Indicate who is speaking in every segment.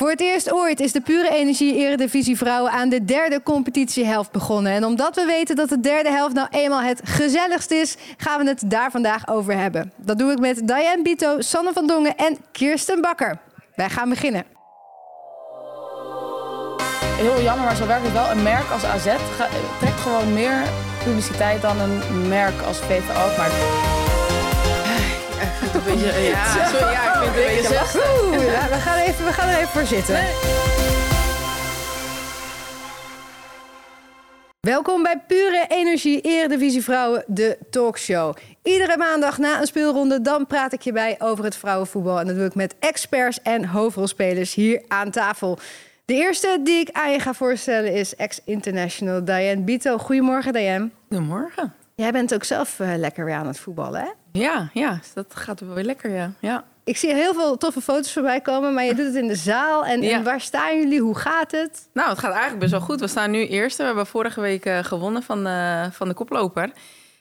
Speaker 1: Voor het eerst ooit is de Pure Energie Eredivisie Vrouwen aan de derde competitiehelft begonnen. En omdat we weten dat de derde helft nou eenmaal het gezelligst is, gaan we het daar vandaag over hebben. Dat doe ik met Diane Bito, Sanne van Dongen en Kirsten Bakker. Wij gaan beginnen.
Speaker 2: Heel jammer, maar zo werkt het wel. Een merk als AZ trekt gewoon meer publiciteit dan een merk als VVO. Maar
Speaker 3: Een beetje, ja, sorry, ja, ik vind het een beetje lastig.
Speaker 1: Oeh, ja, we, gaan even, we gaan er even voor zitten. Welkom bij Pure Energie Eredivisie Vrouwen, de talkshow. Iedere maandag na een speelronde dan praat ik je bij over het vrouwenvoetbal. En dat doe ik met experts en hoofdrolspelers hier aan tafel. De eerste die ik aan je ga voorstellen is ex-international Diane Bito. Goedemorgen Diane.
Speaker 3: Goedemorgen.
Speaker 1: Jij bent ook zelf eh, lekker weer aan het voetballen, hè?
Speaker 3: Ja, ja, dat gaat wel weer lekker, ja. ja.
Speaker 1: Ik zie heel veel toffe foto's voorbij komen, maar je doet het in de zaal. En,
Speaker 3: Ja.
Speaker 1: en waar staan jullie? Hoe gaat het?
Speaker 3: Nou, het gaat eigenlijk best wel goed. We staan nu eerste. We hebben vorige week eh, gewonnen van, de van de koploper.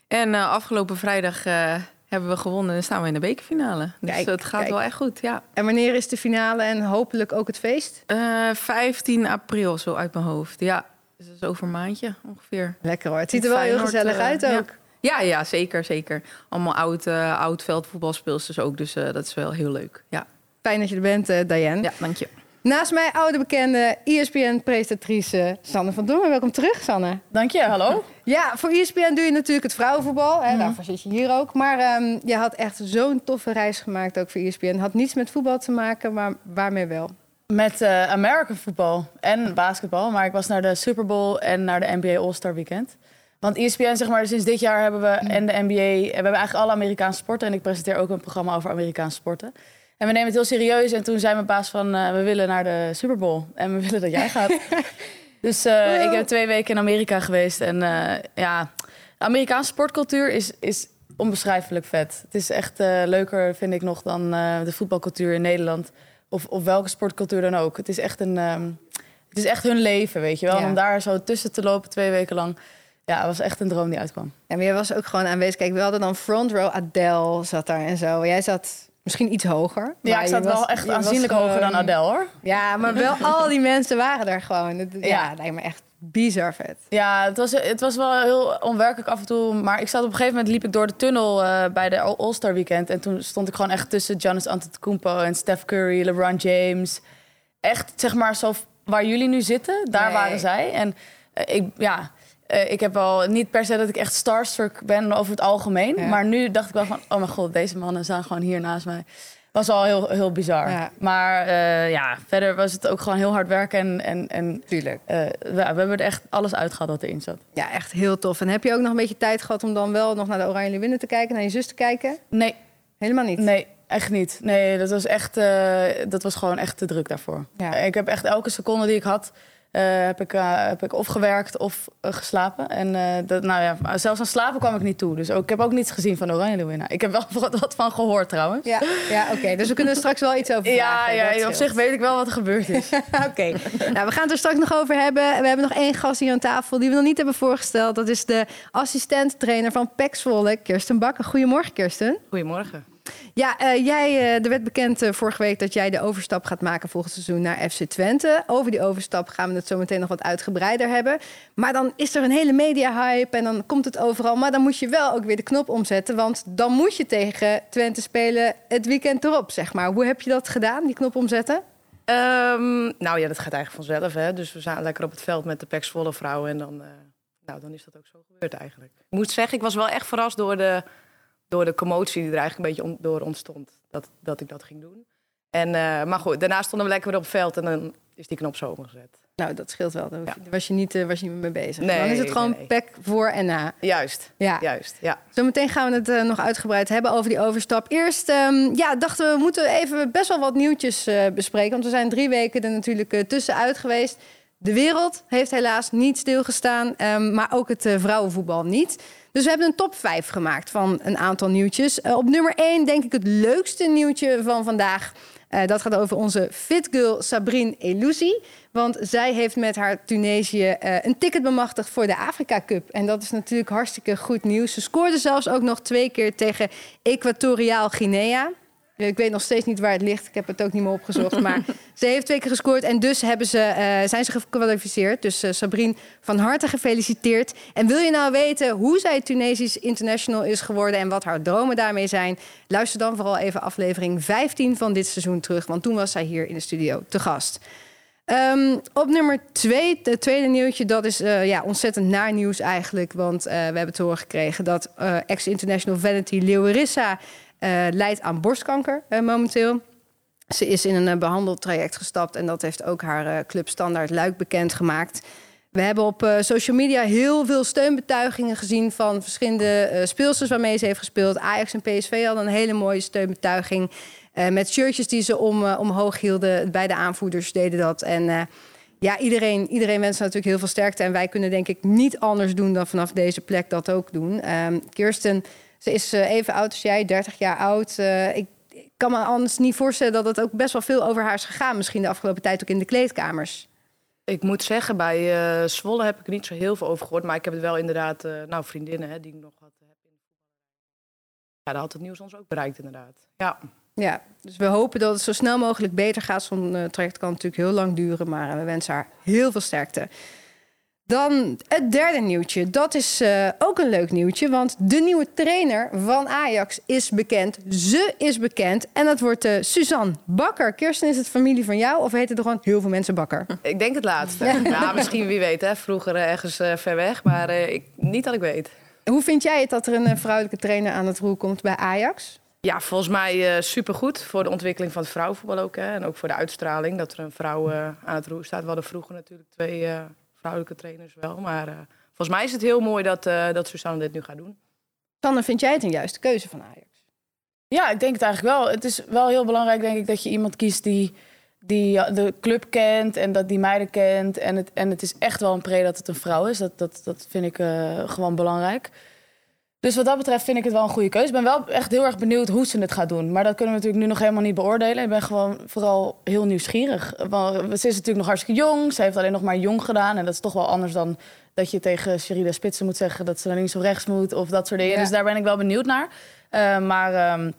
Speaker 3: En eh, afgelopen vrijdag eh, hebben we gewonnen en staan we in de bekerfinale. Dus
Speaker 1: Kijk,
Speaker 3: het gaat
Speaker 1: kijk.
Speaker 3: wel echt goed, ja.
Speaker 1: En wanneer is de finale en hopelijk ook het feest?
Speaker 3: Eh 15 april, zo uit mijn hoofd. Ja, dus dat is over een maandje ongeveer.
Speaker 1: Lekker hoor. Het ziet er wel heel gezellig
Speaker 3: eh,
Speaker 1: uit ook.
Speaker 3: Ja, ja, zeker, zeker. Allemaal oud, eh oud veldvoetbalspeelsters ook, dus eh, dat is wel heel leuk. Ja,
Speaker 1: Fijn dat je er bent, eh, Diane.
Speaker 3: ja dank je.
Speaker 1: Naast mij oude bekende ESPN-presentatrice Sanne van Dongen. Welkom terug, Sanne.
Speaker 2: dank je, hallo.
Speaker 1: Ja, voor ESPN doe je natuurlijk het vrouwenvoetbal. Hè?
Speaker 2: Mhm.
Speaker 1: Daarvoor zit je hier ook. Maar ehm, je had echt zo'n toffe reis gemaakt ook voor ESPN. Had niets met voetbal te maken, maar waarmee wel?
Speaker 2: Met eh American voetbal en basketbal. Maar ik was naar de Super Bowl en naar de NBA All-Star Weekend. Want ESPN, zeg maar, sinds dit jaar hebben we en de NBA... We hebben eigenlijk alle Amerikaanse sporten. En ik presenteer ook een programma over Amerikaanse sporten. En we nemen het heel serieus. En toen zei mijn baas van, eh, we willen naar de Super Bowl. En we willen dat jij gaat. dus eh, ik heb twee weken in Amerika geweest. En eh, ja, Amerikaanse sportcultuur is, is onbeschrijfelijk vet. Het is echt eh, leuker, vind ik nog, dan eh, de voetbalcultuur in Nederland. Of, of welke sportcultuur dan ook. Het is echt, een, ehm, het is echt hun leven, weet je wel.
Speaker 1: Ja.
Speaker 2: Om daar zo tussen te lopen twee weken lang. Ja, het was echt een droom die uitkwam.
Speaker 1: En jij was ook gewoon aanwezig. Kijk, we hadden dan front row Adele zat daar en zo. Jij zat misschien iets hoger.
Speaker 2: Ja,
Speaker 1: maar
Speaker 2: ik zat
Speaker 1: was-
Speaker 2: wel echt aanzienlijk
Speaker 1: gewoon-
Speaker 2: hoger dan Adele, hoor.
Speaker 1: Ja, maar wel al die mensen waren er gewoon. Ja,
Speaker 2: Ja.
Speaker 1: lijkt me echt bizar vet.
Speaker 2: Ja, het was, het was wel heel onwerkelijk af en toe. Maar ik zat op een gegeven moment liep ik door de tunnel eh, bij de All- All-Star Weekend. En toen stond ik gewoon echt tussen Giannis Antetokounmpo en Steph Curry, LeBron James. Echt, zeg maar, zo waar jullie nu zitten, daar
Speaker 1: Nee.
Speaker 2: waren zij. En eh, ik, ja, eh, ik heb wel niet per se dat ik echt starstruck ben over het algemeen.
Speaker 1: Ja.
Speaker 2: Maar nu dacht ik wel van, oh mijn god, deze mannen staan gewoon hier naast mij. Was wel heel, heel bizar.
Speaker 1: Ja.
Speaker 2: Maar eh, ja, verder was het ook gewoon heel hard werken. En, en, en
Speaker 1: Tuurlijk.
Speaker 2: eh, we, we hebben er echt alles uitgehaald wat erin zat.
Speaker 1: Ja, echt heel tof. En heb je ook nog een beetje tijd gehad om dan wel nog naar de Oranje Leeuwinnen te kijken, naar je zus te kijken?
Speaker 2: Nee,
Speaker 1: Helemaal niet.
Speaker 2: nee, echt niet. Nee, dat was echt, dat was gewoon echt te druk daarvoor.
Speaker 1: Ja.
Speaker 2: Ik heb echt elke seconde die ik had, eh, heb, ik, eh, heb ik of gewerkt of eh, geslapen. En eh, dat, nou ja, zelfs aan slapen kwam ik niet toe. Dus ook, ik heb ook niets gezien van de Oranje Leeuwinnen. Ik heb wel wat, wat van gehoord trouwens.
Speaker 1: Ja, ja oké. Dus we kunnen er straks wel iets over
Speaker 2: Ja,
Speaker 1: vragen.
Speaker 2: ja,
Speaker 1: Dat
Speaker 2: op
Speaker 1: scheelt.
Speaker 2: zich weet ik wel wat er gebeurd is.
Speaker 1: Oké, nou, we gaan het er straks nog over hebben. We hebben nog één gast hier aan tafel die we nog niet hebben voorgesteld. Dat is de assistent-trainer van PEC Zwolle, Kirsten Bakker. Goedemorgen, Kirsten.
Speaker 3: Goedemorgen.
Speaker 1: Ja, eh, jij, eh, er werd bekend eh, vorige week dat jij de overstap gaat maken volgend seizoen naar FC Twente. Over die overstap gaan we het zo meteen nog wat uitgebreider hebben. Maar dan is er een hele media-hype en dan komt het overal. Maar dan moet je wel ook weer de knop omzetten, want dan moet je tegen Twente spelen het weekend erop, zeg maar. Hoe heb je dat gedaan, die knop omzetten?
Speaker 4: Ehm, nou ja, dat gaat eigenlijk vanzelf. Hè? Dus we zaten lekker op het veld met de Pax Volle vrouwen. En dan, eh, nou, dan is dat ook zo gebeurd eigenlijk. Ik moet zeggen, ik was wel echt verrast door de, door de commotie die er eigenlijk een beetje on- door ontstond. Dat, dat ik dat ging doen. En, eh, maar goed, daarna stonden we lekker weer op het veld. En dan is die knop zo omgezet.
Speaker 1: Nou, dat scheelt wel. Daar
Speaker 4: Ja.
Speaker 1: was, je niet, eh, was je niet mee bezig.
Speaker 4: Nee,
Speaker 1: dan is het gewoon
Speaker 4: nee.
Speaker 1: PEC voor en na.
Speaker 4: Juist,
Speaker 1: Ja.
Speaker 4: juist, ja.
Speaker 1: Zometeen gaan we het eh, nog uitgebreid hebben over die overstap. Eerst ehm, ja, dachten we, we moeten even best wel wat nieuwtjes bespreken. Want we zijn drie weken er natuurlijk tussenuit geweest. De wereld heeft helaas niet stilgestaan, ehm, maar ook het vrouwenvoetbal niet. Dus we hebben een top 5 gemaakt van een aantal nieuwtjes. Eh, op nummer 1 denk ik het leukste nieuwtje van vandaag. Eh, dat gaat over onze fitgirl Sabrine Elouzi. Want zij heeft met haar Tunesië eh, een ticket bemachtigd voor de Afrika Cup. En dat is natuurlijk hartstikke goed nieuws. Ze scoorde zelfs ook nog twee keer tegen Equatoriaal Guinea. Ik weet nog steeds niet waar het ligt. Ik heb het ook niet meer opgezocht. Maar ze heeft twee keer gescoord. En dus hebben ze, eh, zijn ze gekwalificeerd. Dus uh, Sabrine, van harte gefeliciteerd. En wil je nou weten hoe zij Tunesisch international is geworden... en wat haar dromen daarmee zijn? Luister dan vooral even aflevering 15 van dit seizoen terug. Want toen was zij hier in de studio te gast. Um, op nummer twee, het tweede nieuwtje, dat is uh, ja, ontzettend naar nieuws eigenlijk. Want uh, we hebben te horen gekregen dat uh, ex-international vanity Leeuwerissa leidt aan borstkanker momenteel. Ze is in een behandeltraject gestapt en dat heeft ook haar club Standaard Luik bekendgemaakt. We hebben op social media heel veel steunbetuigingen gezien van verschillende speelsters waarmee ze heeft gespeeld. Ajax en PSV hadden een hele mooie steunbetuiging. Uh, met shirtjes die ze om, uh, omhoog hielden. Beide aanvoerders deden dat. En uh, ja, iedereen, iedereen wenst natuurlijk heel veel sterkte. En wij kunnen denk ik niet anders doen dan vanaf deze plek dat ook doen. Um, Kirsten, ze is even oud als jij, 30 jaar oud. ik, ik kan me anders niet voorstellen dat het ook best wel veel over haar is gegaan. Misschien de afgelopen tijd ook in de kleedkamers.
Speaker 4: Ik moet zeggen, bij uh, Zwolle heb ik er niet zo heel veel over gehoord. Maar ik heb het wel inderdaad, uh, nou vriendinnen hè, die ik nog had. Ja, daar had het nieuws ons ook bereikt inderdaad. Ja.
Speaker 1: Ja, dus we hopen dat het zo snel mogelijk beter gaat. Zo'n uh, traject kan natuurlijk heel lang duren, maar we wensen haar heel veel sterkte. Dan het derde nieuwtje. Dat is uh, ook een leuk nieuwtje, want de nieuwe trainer van Ajax is bekend. Ze is bekend en dat wordt uh, Suzanne Bakker. Kirsten, is het familie van jou of heten er gewoon heel veel mensen Bakker?
Speaker 4: Ik denk het laatste. Ja, ja misschien wie weet, hè. vroeger ergens ver weg, maar ik, niet dat ik weet.
Speaker 1: Hoe vind jij het dat er een vrouwelijke trainer aan het roer komt bij Ajax?
Speaker 4: Ja, volgens mij uh, supergoed voor de ontwikkeling van het vrouwenvoetbal ook. Hè. En ook voor de uitstraling dat er een vrouw uh, aan het roer staat. We hadden vroeger natuurlijk twee uh, vrouwelijke trainers wel. Maar volgens mij is het heel mooi dat, dat Susanne dit nu gaat doen.
Speaker 1: Sanne, vind jij het een juiste keuze van Ajax?
Speaker 2: Ja, ik denk het eigenlijk wel. Het is wel heel belangrijk, denk ik, dat je iemand kiest die, die de club kent en dat die meiden kent. En het, en het is echt wel een pre dat het een vrouw is. Dat, dat, dat vind ik gewoon belangrijk. Dus wat dat betreft vind ik het wel een goede keuze. Ik ben wel echt heel erg benieuwd hoe ze het gaat doen. Maar dat kunnen we natuurlijk nu nog helemaal niet beoordelen. Ik ben gewoon vooral heel nieuwsgierig. Want ze is natuurlijk nog hartstikke jong. Ze heeft alleen nog maar jong gedaan. En dat is toch wel anders dan dat je tegen Sherida Spitsen moet zeggen... dat ze naar links of rechts moet of dat soort dingen. Ja. Dus daar ben ik wel benieuwd naar. Uh, maar uh,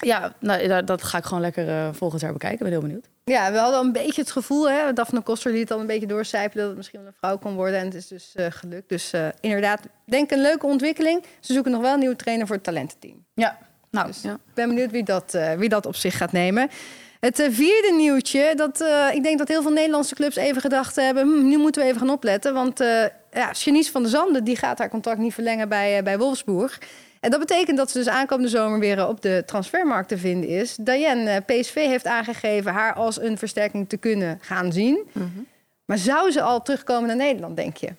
Speaker 2: ja, nou, dat ga ik gewoon lekker uh, volgend jaar bekijken. Ik ben heel benieuwd.
Speaker 1: Ja, we hadden een beetje het gevoel, hè, Daphne Koster liet al een beetje doorcijpelen dat het misschien wel een vrouw kon worden. En het is dus uh, gelukt. Dus uh, inderdaad, denk een leuke ontwikkeling. Ze zoeken nog wel een nieuwe trainer voor het talententeam.
Speaker 2: Ja,
Speaker 1: nou, dus, ja. ik ben benieuwd wie dat, uh, wie dat op zich gaat nemen. Het vierde nieuwtje, dat ik denk dat heel veel Nederlandse clubs even gedacht hebben, hm, nu moeten we even gaan opletten. Want ja, Janice van der Zanden die gaat haar contract niet verlengen bij, bij Wolfsburg. En dat betekent dat ze dus aankomende zomer weer op de transfermarkt te vinden is. Diane, PSV heeft aangegeven haar als een versterking te kunnen gaan zien. Mm -hmm. Maar zou ze al terugkomen naar Nederland, denk je?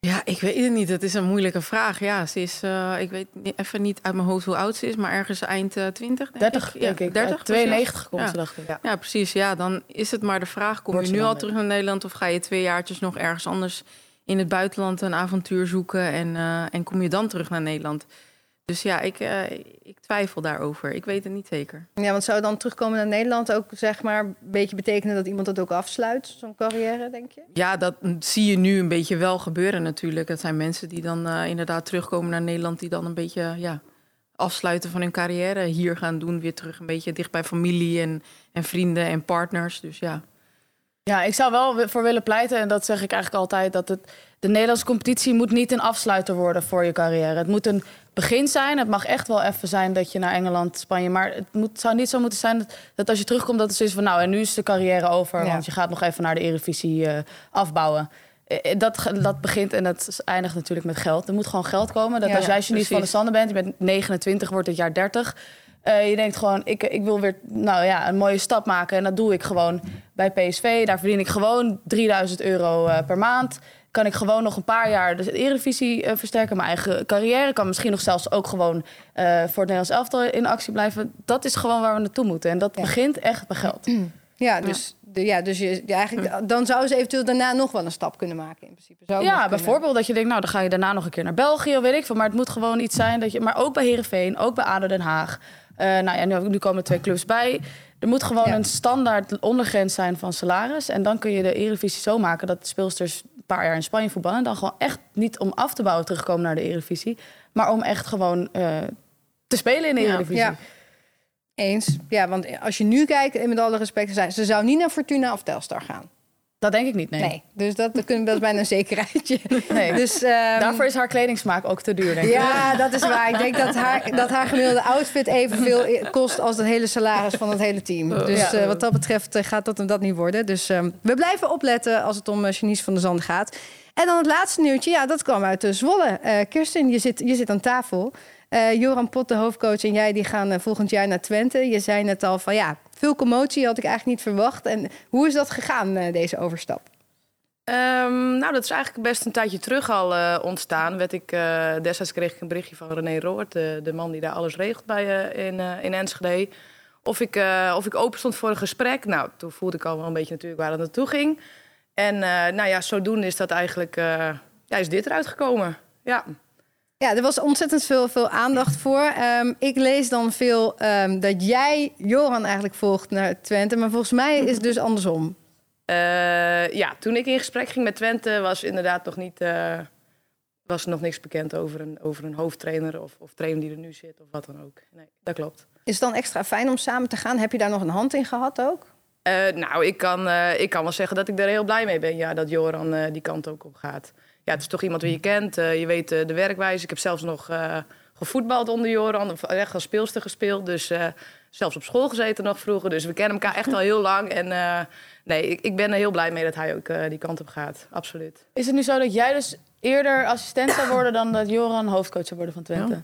Speaker 3: Ja, ik weet het niet. Het is een moeilijke vraag. Ja, ze is, uh, ik weet even niet uit mijn hoofd hoe oud ze is, maar ergens eind uh, 20.
Speaker 2: 30,
Speaker 3: ik.
Speaker 2: denk ik.
Speaker 3: 30,
Speaker 2: 92 komt
Speaker 3: ja.
Speaker 2: ze, dacht ik.
Speaker 3: Ja. ja. precies. Ja, dan is het maar de vraag: kom
Speaker 2: Wordt
Speaker 3: je nu al terug naar Nederland of ga je twee jaartjes nog ergens anders in het buitenland een avontuur zoeken en, uh, en kom je dan terug naar Nederland? Dus ja, ik, uh, ik twijfel daarover. Ik weet het niet zeker.
Speaker 1: Ja, want zou dan terugkomen naar Nederland ook zeg maar een beetje betekenen dat iemand het ook afsluit, zo'n carrière, denk je?
Speaker 3: Ja, dat zie je nu een beetje wel gebeuren natuurlijk. Het zijn mensen die dan uh, inderdaad terugkomen naar Nederland, die dan een beetje ja, afsluiten van hun carrière, hier gaan doen, weer terug een beetje dicht bij familie en, en vrienden en partners. Dus ja.
Speaker 2: Ja, ik zou wel voor willen pleiten, en dat zeg ik eigenlijk altijd, dat het, de Nederlandse competitie moet niet een afsluiter worden voor je carrière. Het moet een begin zijn. Het mag echt wel even zijn dat je naar Engeland, Spanje. Maar het moet, zou niet zo moeten zijn dat, dat als je terugkomt, dat het is van nou en nu is de carrière over. Ja. Want je gaat nog even naar de Eredivisie uh, afbouwen. Dat, dat begint en dat eindigt natuurlijk met geld. Er moet gewoon geld komen. Dat
Speaker 1: Ja,
Speaker 2: als jij
Speaker 1: ja,
Speaker 2: geniet van de standen bent, je bent 29, wordt dit jaar 30. Eh, je denkt gewoon, ik, ik wil weer nou ja, een mooie stap maken. En dat doe ik gewoon bij PSV. Daar verdien ik gewoon 3000 euro eh, per maand. Kan ik gewoon nog een paar jaar de Eredivisie eh, versterken. Mijn eigen carrière. Kan misschien nog zelfs ook gewoon voor het Nederlands elftal in actie blijven. Dat is gewoon waar we naartoe moeten. En dat
Speaker 1: Ja.
Speaker 2: begint echt bij geld.
Speaker 1: Ja, dus, de, ja, dus je, ja, eigenlijk, dan zou ze eventueel daarna nog wel een stap kunnen maken in principe. Zou
Speaker 2: Ja, bijvoorbeeld dat je denkt, nou dan ga je daarna nog een keer naar België, weet ik veel. Maar het moet gewoon iets zijn dat je, maar ook bij Herenveen, ook bij ADO Den Haag. Eh, nou ja, nu, nu komen er twee clubs bij. Er moet gewoon
Speaker 1: Ja.
Speaker 2: een standaard ondergrens zijn van salaris. En dan kun je de Eredivisie zo maken dat speelsters een paar jaar in Spanje voetballen. En dan gewoon echt niet om af te bouwen terugkomen naar de Eredivisie. Maar om echt gewoon eh, te spelen in de. Eredivisie.
Speaker 1: Ja. Eens. Ja, want als je nu kijkt, en met alle respect, ze zou niet naar Fortuna of Telstar gaan.
Speaker 2: Dat denk ik niet, nee.
Speaker 1: Nee. Dus dat, dat, is bijna een zekerheidje.
Speaker 2: Nee.
Speaker 1: Dus, ehm,
Speaker 2: Daarvoor is haar kledingsmaak ook te duur, denk ik.
Speaker 1: Ja, dat is waar. Ik denk dat haar, dat haar gemiddelde outfit evenveel kost als het hele salaris van het hele team. Dus
Speaker 2: Ja.
Speaker 1: eh, wat dat betreft eh, gaat dat en dat niet worden. Dus ehm, we blijven opletten als het om uh, Janice van der Zand gaat. En dan het laatste nieuwtje. Ja, dat kwam uit de Zwolle. Eh Kirsten, je zit, je zit aan tafel. Eh, Joran Pot, de hoofdcoach, en jij die gaan eh, volgend jaar naar Twente. Je zei net al van ja, veel commotie had ik eigenlijk niet verwacht. En hoe is dat gegaan, eh, deze overstap?
Speaker 4: Ehm, nou, dat is eigenlijk best een tijdje terug al ontstaan. Werd ik, destijds kreeg ik een berichtje van René Roord, de, de man die daar alles regelt bij, in, in Enschede. Of ik, of ik open stond voor een gesprek. Nou, toen voelde ik al wel een beetje natuurlijk waar het naartoe ging. En nou ja, zodoende is dat eigenlijk, ja, is dit eruit gekomen. Ja.
Speaker 1: Ja, er was ontzettend veel, veel aandacht voor. Ehm, ik lees dan veel ehm, dat jij Joran eigenlijk volgt naar Twente. Maar volgens mij is het dus andersom.
Speaker 4: Eh, ja, toen ik in gesprek ging met Twente was inderdaad nog niet... eh, was nog niks bekend over een, over een hoofdtrainer of, of trainer die er nu zit of wat dan ook. Nee, dat klopt.
Speaker 1: Is het dan extra fijn om samen te gaan? Heb je daar nog een hand in gehad ook?
Speaker 4: Eh, nou, ik kan, ik kan wel zeggen dat ik er heel blij mee ben. Ja, dat Joran die kant ook op gaat. Ja, het is toch iemand die je kent. eh, je weet eh, de werkwijze. Ik heb zelfs nog eh, gevoetbald onder Joran. Of echt als speelster gespeeld. Dus eh, zelfs op school gezeten nog vroeger. Dus we kennen elkaar echt al heel lang. En eh, nee, ik, ik ben er heel blij mee dat hij ook eh, die kant op gaat. Absoluut.
Speaker 2: Is het nu zo dat jij dus eerder assistent zou worden dan dat Joran hoofdcoach zou worden van Twente?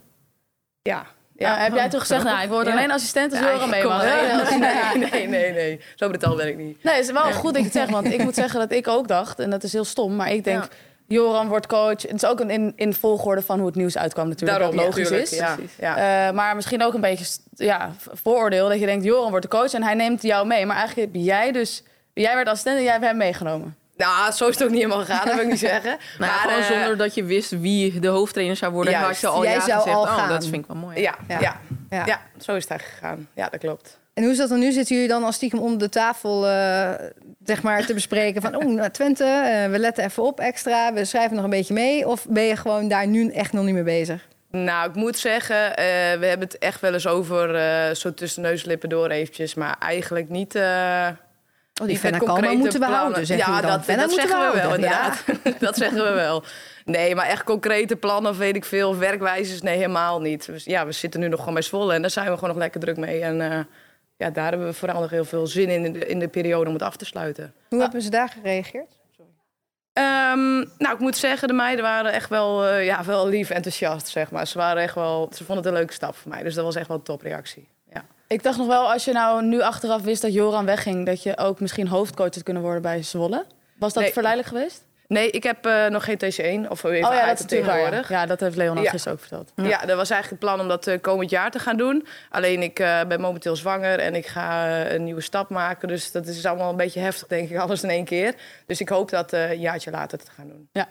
Speaker 4: Ja.
Speaker 2: Ja. heb jij toen gezegd, nou, ik word
Speaker 4: Ja.
Speaker 2: alleen assistent als
Speaker 4: Ja,
Speaker 2: Joran mee mag?
Speaker 4: nee, nee, nee, nee, nee. Zo brutaal ben ik niet.
Speaker 2: Nee, het is wel goed dat je het zegt, want ik moet zeggen dat ik ook dacht, en dat is heel stom, maar ik denk,
Speaker 4: Ja.
Speaker 2: Joran wordt coach. Het is ook een in, in volgorde van hoe het nieuws uitkwam natuurlijk,
Speaker 4: Daarom,
Speaker 2: dat logisch
Speaker 4: tuurlijk,
Speaker 2: is.
Speaker 4: Ja, ja.
Speaker 2: Eh, maar misschien ook een beetje ja, vooroordeel dat je denkt, Joran wordt de coach en hij neemt jou mee. Maar eigenlijk heb jij dus, jij werd assistent en jij hebt hem meegenomen.
Speaker 4: Nou, zo is het ook niet helemaal gegaan, dat wil ik niet zeggen.
Speaker 3: Nou,
Speaker 4: Maar,
Speaker 3: gewoon
Speaker 4: eh,
Speaker 3: zonder dat je wist wie de hoofdtrainer zou worden.
Speaker 4: Juist.
Speaker 3: had je al
Speaker 1: Jij
Speaker 3: ja
Speaker 1: zou
Speaker 3: gezegd.
Speaker 1: al
Speaker 3: oh,
Speaker 1: gaan.
Speaker 3: dat vind ik wel mooi.
Speaker 4: Ja,
Speaker 1: Ja.
Speaker 4: ja.
Speaker 1: Ja.
Speaker 4: Ja. zo is het eigenlijk gegaan. Ja, dat klopt.
Speaker 1: En hoe is dat dan nu? Zitten jullie dan als stiekem onder de tafel eh, zeg maar, te bespreken van... oh, Twente, eh, we letten even op extra, we schrijven nog een beetje mee? Of ben je gewoon daar nu echt nog niet mee bezig?
Speaker 4: Nou, ik moet zeggen, eh, we hebben het echt wel eens over zo tussen neus en lippen door eventjes. Maar eigenlijk niet...
Speaker 1: Oh, die Fenna moeten we houden,
Speaker 4: ja, dat, dat zeggen we,
Speaker 1: we
Speaker 4: wel,
Speaker 1: houden, ja.
Speaker 4: inderdaad. dat zeggen we wel. Nee, maar echt concrete plannen of weet ik veel, werkwijzes, nee, helemaal niet. Dus, ja, we zitten nu nog gewoon bij Zwolle en daar zijn we gewoon nog lekker druk mee. En ja, daar hebben we vooral nog heel veel zin in, in de, in de periode om het af te sluiten.
Speaker 1: Hoe hebben ze daar gereageerd?
Speaker 4: Ehm, nou, ik moet zeggen, de meiden waren echt wel, eh, ja, wel lief enthousiast, zeg maar. Ze, waren echt wel, ze vonden het een leuke stap voor mij, dus dat was echt wel een topreactie. Ja.
Speaker 2: Ik dacht nog wel, als je nou nu achteraf wist dat Joran wegging, dat je ook misschien hoofdcoach had kunnen worden bij Zwolle. Was dat
Speaker 4: Nee.
Speaker 2: verleidelijk geweest?
Speaker 4: Nee, ik heb eh, nog geen TC1, of even
Speaker 2: oh ja, dat
Speaker 4: tegenwoordig.
Speaker 2: Ja. ja, dat heeft Leon al
Speaker 4: Ja.
Speaker 2: gisteren ook verteld.
Speaker 4: Ja. dat was eigenlijk het plan om dat eh, komend jaar te gaan doen. Alleen ik eh, ben momenteel zwanger en ik ga eh, een nieuwe stap maken. Dus dat is allemaal een beetje heftig, denk ik, alles in één keer. Dus ik hoop dat eh, een jaartje later te gaan doen.
Speaker 2: Ja.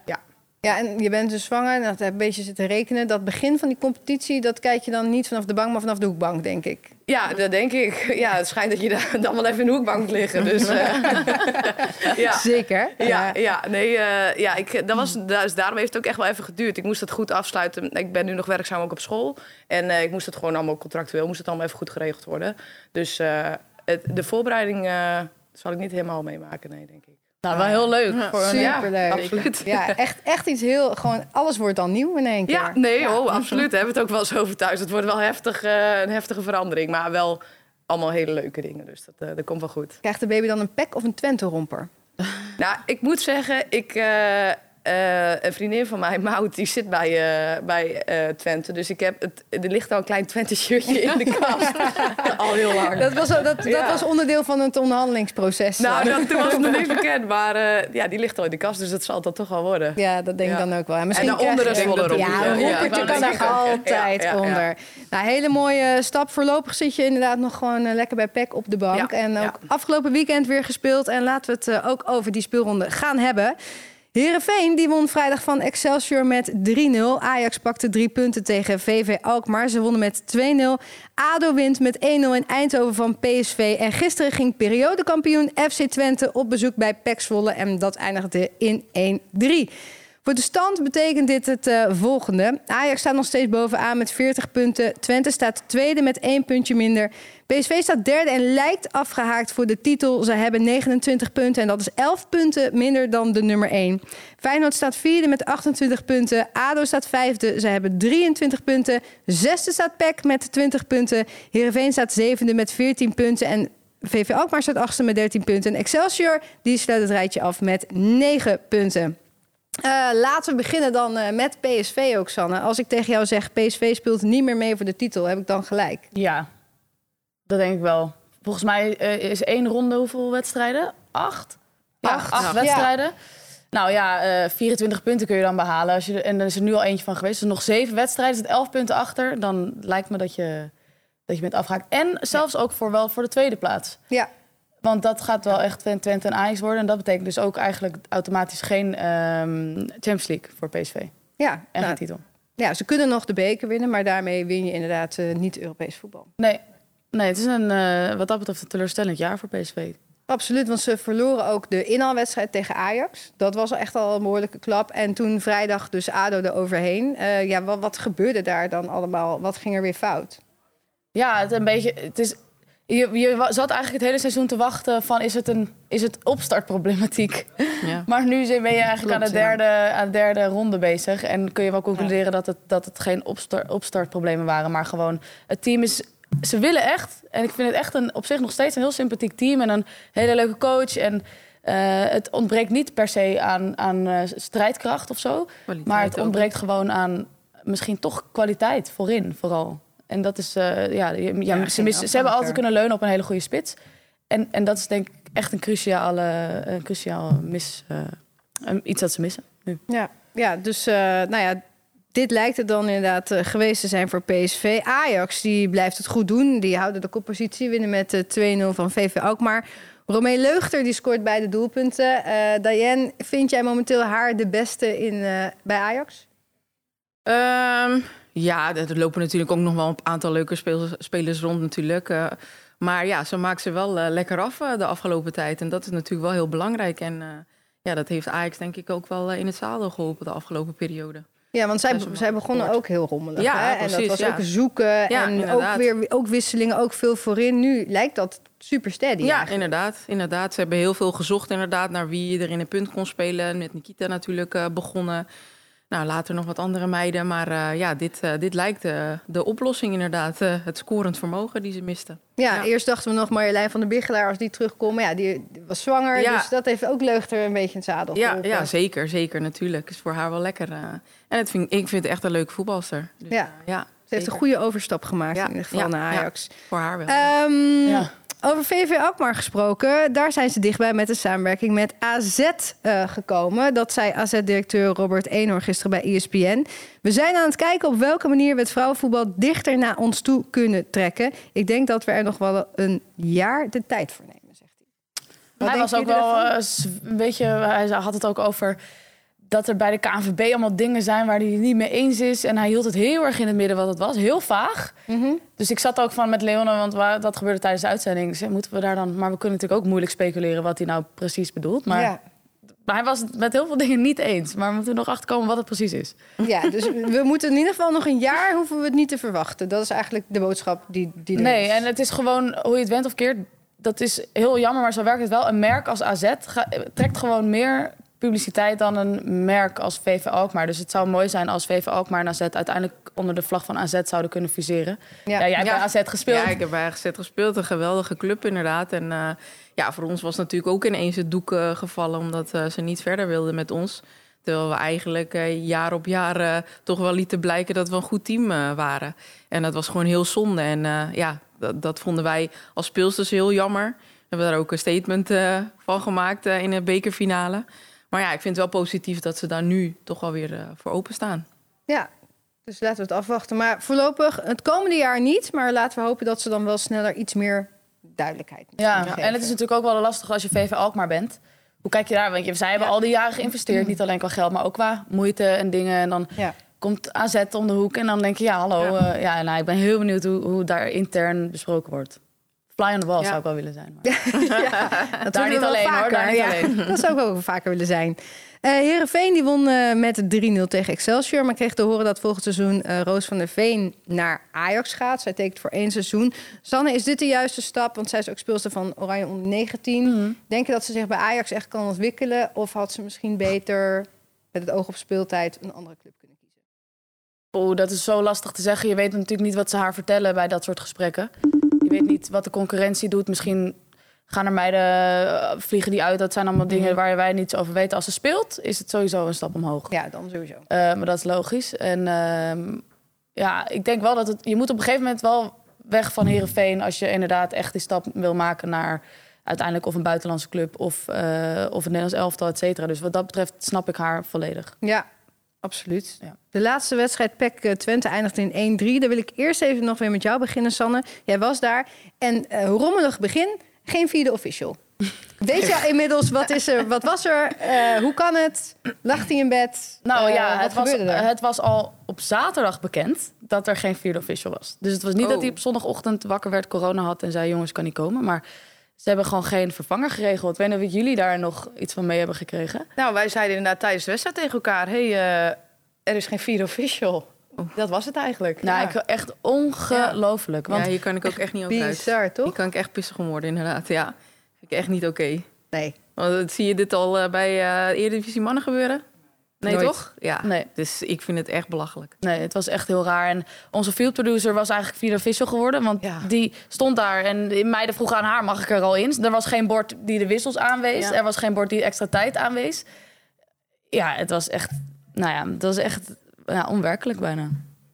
Speaker 4: Ja.
Speaker 1: En je bent dus zwanger en dat heb een beetje zitten rekenen. Dat begin van die competitie, dat kijk je dan niet vanaf de bank, maar vanaf de hoekbank, denk ik.
Speaker 4: Ja, dat denk ik. Ja, het schijnt dat je daar dan wel even in de hoekbank moet liggen. Dus, eh, ja.
Speaker 1: Zeker.
Speaker 4: Ja, ja, nee, eh, ja, ik, dat was, dus daarom heeft het ook echt wel even geduurd. Ik moest het goed afsluiten. Ik ben nu nog werkzaam ook op school. En eh, ik moest het gewoon allemaal contractueel, moest het allemaal even goed geregeld worden. Dus het, de voorbereiding zal ik niet helemaal meemaken, nee, denk ik.
Speaker 2: Nou, wel heel leuk. voor een,
Speaker 4: Ja,
Speaker 1: Superleuk.
Speaker 4: absoluut.
Speaker 1: Ja, echt, echt iets heel, gewoon alles wordt dan nieuw in één keer.
Speaker 4: Ja, nee, oh, absoluut. Daar hebben we het ook wel eens over thuis. Het wordt wel heftig, eh, een heftige verandering, maar wel allemaal hele leuke dingen. Dus dat, eh, dat komt wel goed.
Speaker 1: Krijgt de baby dan een pek of een Twente-romper?
Speaker 4: Nou, ik moet zeggen, ik, eh, eh, een vriendin van mij, Maud, die zit bij, eh, bij eh, Twente. Dus ik heb het, er ligt al een klein Twente-shirtje in de kast. al heel lang.
Speaker 1: Dat was, dat, dat
Speaker 4: Ja.
Speaker 1: was onderdeel van het onderhandelingsproces.
Speaker 4: nou, dat, toen was het nog niks bekend. Maar eh, ja, die ligt al in de kast, dus dat zal dat toch wel worden.
Speaker 1: Ja, dat denk ik
Speaker 4: Ja.
Speaker 1: dan ook wel. En
Speaker 4: En
Speaker 1: misschien
Speaker 4: daaronder een romper.
Speaker 1: Ja, een
Speaker 4: ja,
Speaker 1: kan er
Speaker 4: ook.
Speaker 1: altijd
Speaker 4: Ja, ja, ja.
Speaker 1: onder. Nou, hele mooie stap. Voorlopig zit je inderdaad nog gewoon lekker bij PEC op de bank.
Speaker 4: Ja,
Speaker 1: en ook
Speaker 4: ja.
Speaker 1: afgelopen weekend weer gespeeld. En laten we het ook over die speelronde gaan hebben. Herenveen die won vrijdag van Excelsior met 3-0. Ajax pakte drie punten tegen VV Alkmaar. Ze wonnen met 2-0. ADO wint met 1-0 in Eindhoven van PSV. En gisteren ging periodekampioen FC Twente op bezoek bij PEC Zwolle. En dat eindigde in 1-3. Voor de stand betekent dit het uh, volgende. Ajax staat nog steeds bovenaan met 40 punten. Twente staat tweede met één puntje minder. PSV staat derde en lijkt afgehaakt voor de titel. Ze hebben 29 punten en dat is 11 punten minder dan de nummer 1. Feyenoord staat vierde met 28 punten. ADO staat vijfde, ze hebben 23 punten. Zesde staat PEC met 20 punten. Heerenveen staat zevende met 14 punten. En VV Alkmaar staat achtste met 13 punten. En Excelsior die sluit het rijtje af met 9 punten. Uh, laten we beginnen dan uh, met PSV ook, Sanne. Als ik tegen jou zeg, PSV speelt niet meer mee voor de titel, heb ik dan gelijk?
Speaker 2: Ja, dat denk ik wel. Volgens mij uh, is één ronde hoeveel wedstrijden? Acht? Ja, acht, acht wedstrijden. Ja. Nou ja, 24 punten kun je dan behalen. Als je, en er is er nu al eentje van geweest. Dus nog zeven wedstrijden, zit 11 punten achter. Dan lijkt me dat je, dat je bent afgehaakt. En zelfs ja. ook voor wel voor de tweede plaats.
Speaker 1: Ja.
Speaker 2: Want dat gaat wel echt Twente en Ajax worden. En dat betekent dus ook eigenlijk automatisch geen um, Champions League voor PSV.
Speaker 1: Ja.
Speaker 2: En nou, geen titel.
Speaker 1: Ja, ze kunnen nog de beker winnen, maar daarmee win je inderdaad uh, niet Europees voetbal.
Speaker 2: Nee. nee, het is een, uh, wat dat betreft een teleurstellend jaar voor PSV.
Speaker 1: Absoluut, want ze verloren ook de inhaalwedstrijd tegen Ajax. Dat was echt al een behoorlijke klap. En toen vrijdag dus ADO eroverheen. Uh, ja, wat, wat gebeurde daar dan allemaal? Wat ging er weer fout?
Speaker 2: Ja, het, een beetje, het is je, je, zat eigenlijk het hele seizoen te wachten van is het, een, is het opstartproblematiek? Ja. maar nu ben je eigenlijk Klopt, aan, de derde, ja. aan de derde ronde bezig. En kun je wel concluderen ja. dat, het, dat het geen opstart, opstartproblemen waren. Maar gewoon, het team is... Ze willen echt. En ik vind het echt een, op zich nog steeds een heel sympathiek team. En een hele leuke coach. En uh, het ontbreekt niet per se aan, aan uh, strijdkracht of zo. Kwaliteit maar het ontbreekt ook. gewoon aan misschien toch kwaliteit voorin vooral. En dat is, uh, ja, ja, ja ze, mis, ze hebben altijd kunnen leunen op een hele goede spits. En, en dat is denk ik echt een cruciale, een cruciaal mis, uh, iets dat ze missen nu.
Speaker 1: Ja, ja dus uh, nou ja, dit lijkt het dan inderdaad uh, geweest te zijn voor PSV. Ajax die blijft het goed doen. Die houden de koppositie, winnen met 2-0 van VV Alkmaar. Romee Leugter die scoort beide doelpunten. Diane, vind jij momenteel haar de beste in, bij Ajax?
Speaker 3: Um... Ja, er lopen natuurlijk ook nog wel een aantal leuke spelers, spelers rond natuurlijk. Uh, maar ja, ze maakt ze wel uh, lekker af uh, de afgelopen tijd. En dat is natuurlijk wel heel belangrijk. En ja, dat heeft Ajax denk ik ook wel in het zadel geholpen de afgelopen periode.
Speaker 1: Ja, want zij, zij begonnen ook heel rommelig. Ja, hè? Precies, en dat was ja. ook zoeken ja, en ook weer ook wisselingen, ook veel voorin. Nu lijkt dat super steady.
Speaker 3: Ja, eigenlijk. inderdaad, inderdaad. Ze hebben heel veel gezocht inderdaad naar wie er in een punt kon spelen. Met Nikita natuurlijk begonnen. Nou, later nog wat andere meiden. Maar uh, ja, dit, uh, dit lijkt uh, de oplossing inderdaad. het scorend vermogen die ze misten.
Speaker 1: Ja, ja, eerst dachten we nog Marjolein van der Biggelaar als die terugkomt. Maar ja, die was zwanger. Ja. Dus dat heeft ook Leugter een beetje in het zadel
Speaker 3: ja, ja, zeker. Zeker, natuurlijk. Is voor haar wel lekker. en het vind, ik vind het echt een leuke voetbalster.
Speaker 1: Dus, ja. ja, ze heeft een goede overstap gemaakt in ieder geval naar Ajax.
Speaker 3: voor haar wel.
Speaker 1: Um, ja. Over VV Alkmaar gesproken, daar zijn ze dichtbij met de samenwerking met AZ uh, gekomen. Dat zei AZ-directeur Robert Eenhoorn gisteren bij ESPN. We zijn aan het kijken op welke manier we het vrouwenvoetbal dichter naar ons toe kunnen trekken. Ik denk dat we er nog wel een jaar de tijd voor nemen, zegt hij.
Speaker 2: Wat hij was ook wel, uh, een beetje, hij had het ook over dat er bij de KNVB allemaal dingen zijn waar hij het niet mee eens is. En hij hield het heel erg in het midden wat het was. Heel vaag. Mm -hmm. Dus ik zat ook van met Leone, want waar, dat gebeurde tijdens de uitzending. Dus moeten we daar dan... Maar we kunnen natuurlijk ook moeilijk speculeren wat hij nou precies bedoelt. Maar, ja. maar hij was het met heel veel dingen niet eens. Maar we moeten nog achterkomen wat het precies is.
Speaker 1: Ja, dus we moeten in ieder geval nog een jaar... hoeven we het niet te verwachten. Dat is eigenlijk de boodschap die, die er
Speaker 2: Nee,
Speaker 1: is.
Speaker 2: en het is gewoon, hoe je het went of keert... dat is heel jammer, maar zo werkt het wel. Een merk als AZ trekt gewoon meer publiciteit dan een merk als VV Alkmaar. Dus het zou mooi zijn als VV Alkmaar en AZ uiteindelijk onder de vlag van AZ zouden kunnen fuseren. Ja, ja jij hebt ja. bij AZ gespeeld.
Speaker 3: Ja, ik heb bij AZ gespeeld. Een geweldige club inderdaad. En uh, ja, voor ons was natuurlijk ook ineens het doek uh, gevallen... omdat uh, ze niet verder wilden met ons. Terwijl we eigenlijk jaar op jaar toch wel lieten blijken dat we een goed team waren. En dat was gewoon heel zonde. En ja, dat, dat, vonden wij als speelsters heel jammer. We hebben daar ook een statement van gemaakt in de bekerfinale... Maar ja, ik vind het wel positief dat ze daar nu toch wel weer uh, voor openstaan.
Speaker 1: Ja, dus laten we het afwachten. Maar voorlopig het komende jaar niet. Maar laten we hopen dat ze dan wel sneller iets meer duidelijkheid
Speaker 2: Ja, geven. en het is natuurlijk ook wel lastig als je VV Alkmaar bent. Hoe kijk je daar? Want zij hebben ja. al die jaren geïnvesteerd. Mm. Niet alleen qua geld, maar ook qua moeite en dingen. En dan ja. komt AZ om de hoek. En dan denk je, ja, hallo. Ja, uh, ja nou, ik ben heel benieuwd hoe, hoe daar intern besproken wordt. Fly on the wall
Speaker 3: Ja.
Speaker 2: zou ik wel willen zijn. Maar.
Speaker 1: Dat
Speaker 2: Daar niet alleen, hoor, daar niet
Speaker 1: Ja,
Speaker 2: alleen.
Speaker 1: Dat zou ik ook wel vaker willen zijn. Eh Heerenveen die won eh, met 3-0 tegen Excelsior... maar kreeg te horen dat volgend seizoen eh, Roos van der Veen naar Ajax gaat. Zij tekent voor één seizoen. Sanne, is dit de juiste stap? Want zij is ook speelster van Oranje onder 19.
Speaker 2: Mhm.
Speaker 1: Denk je dat ze zich bij Ajax echt kan ontwikkelen? Of had ze misschien beter, met het oog op speeltijd, een andere club kunnen kiezen?
Speaker 2: Oeh, dat is zo lastig te zeggen. Je weet natuurlijk niet wat ze haar vertellen bij dat soort gesprekken. Weet niet wat de concurrentie doet. Misschien gaan er meiden, eh, vliegen die uit. Dat zijn allemaal dingen waar wij niets over weten. Als ze speelt, is het sowieso een stap omhoog.
Speaker 1: Ja, dan sowieso.
Speaker 2: Eh, maar dat is logisch. En ehm, ja, ik denk wel dat het... Je moet op een gegeven moment wel weg van Herenveen als je inderdaad echt die stap wil maken naar uiteindelijk of een buitenlandse club... of, eh, of het Nederlands elftal, et cetera. Dus wat dat betreft snap ik haar volledig.
Speaker 1: Ja, absoluut.
Speaker 2: Ja.
Speaker 1: De laatste wedstrijd PEC eh, Twente eindigde in 1-3. Daar wil ik eerst even nog weer met jou beginnen, Sanne. Jij was daar. En eh, rommelig begin, geen vierde official. Weet je inmiddels, wat, is er, wat was er? Eh, hoe kan het? Lag hij in bed?
Speaker 2: Nou ja, het was,
Speaker 1: er?
Speaker 2: het was al op zaterdag bekend dat er geen vierde official was. Dus het was niet
Speaker 3: Oh.
Speaker 2: dat hij op zondagochtend wakker werd, corona had en zei: jongens, kan niet komen. Maar ze hebben gewoon geen vervanger geregeld. Ik weet niet of jullie daar nog iets van mee hebben gekregen.
Speaker 4: Nou, wij zeiden inderdaad tijdens de wedstrijd tegen elkaar... hé, hey, eh, er is geen vierde official. Dat was het eigenlijk.
Speaker 2: Nou,
Speaker 4: Ja.
Speaker 2: ik echt ongelooflijk. Want
Speaker 3: ja, hier kan ik ook echt niet over uit.
Speaker 1: Bizar,
Speaker 3: Hier
Speaker 1: toch?
Speaker 3: kan ik echt pissig om worden, inderdaad. Ja, vind ik echt niet oké.
Speaker 1: Nee.
Speaker 3: Want dat- zie je dit al eh, bij eh Eredivisie Mannen gebeuren? Nee,
Speaker 1: Nooit.
Speaker 3: toch? Ja.
Speaker 2: Nee.
Speaker 3: Dus ik vind het echt belachelijk.
Speaker 2: Nee, het was echt heel raar. En onze field producer was eigenlijk vierde official geworden. Want
Speaker 4: Ja.
Speaker 2: die stond daar en de meiden vroegen aan haar, mag ik er al in? Er was geen bord die de wissels aanwees.
Speaker 3: Ja.
Speaker 2: Er was geen bord die extra tijd aanwees. Ja, het was echt, nou ja, het was echt ja, onwerkelijk bijna.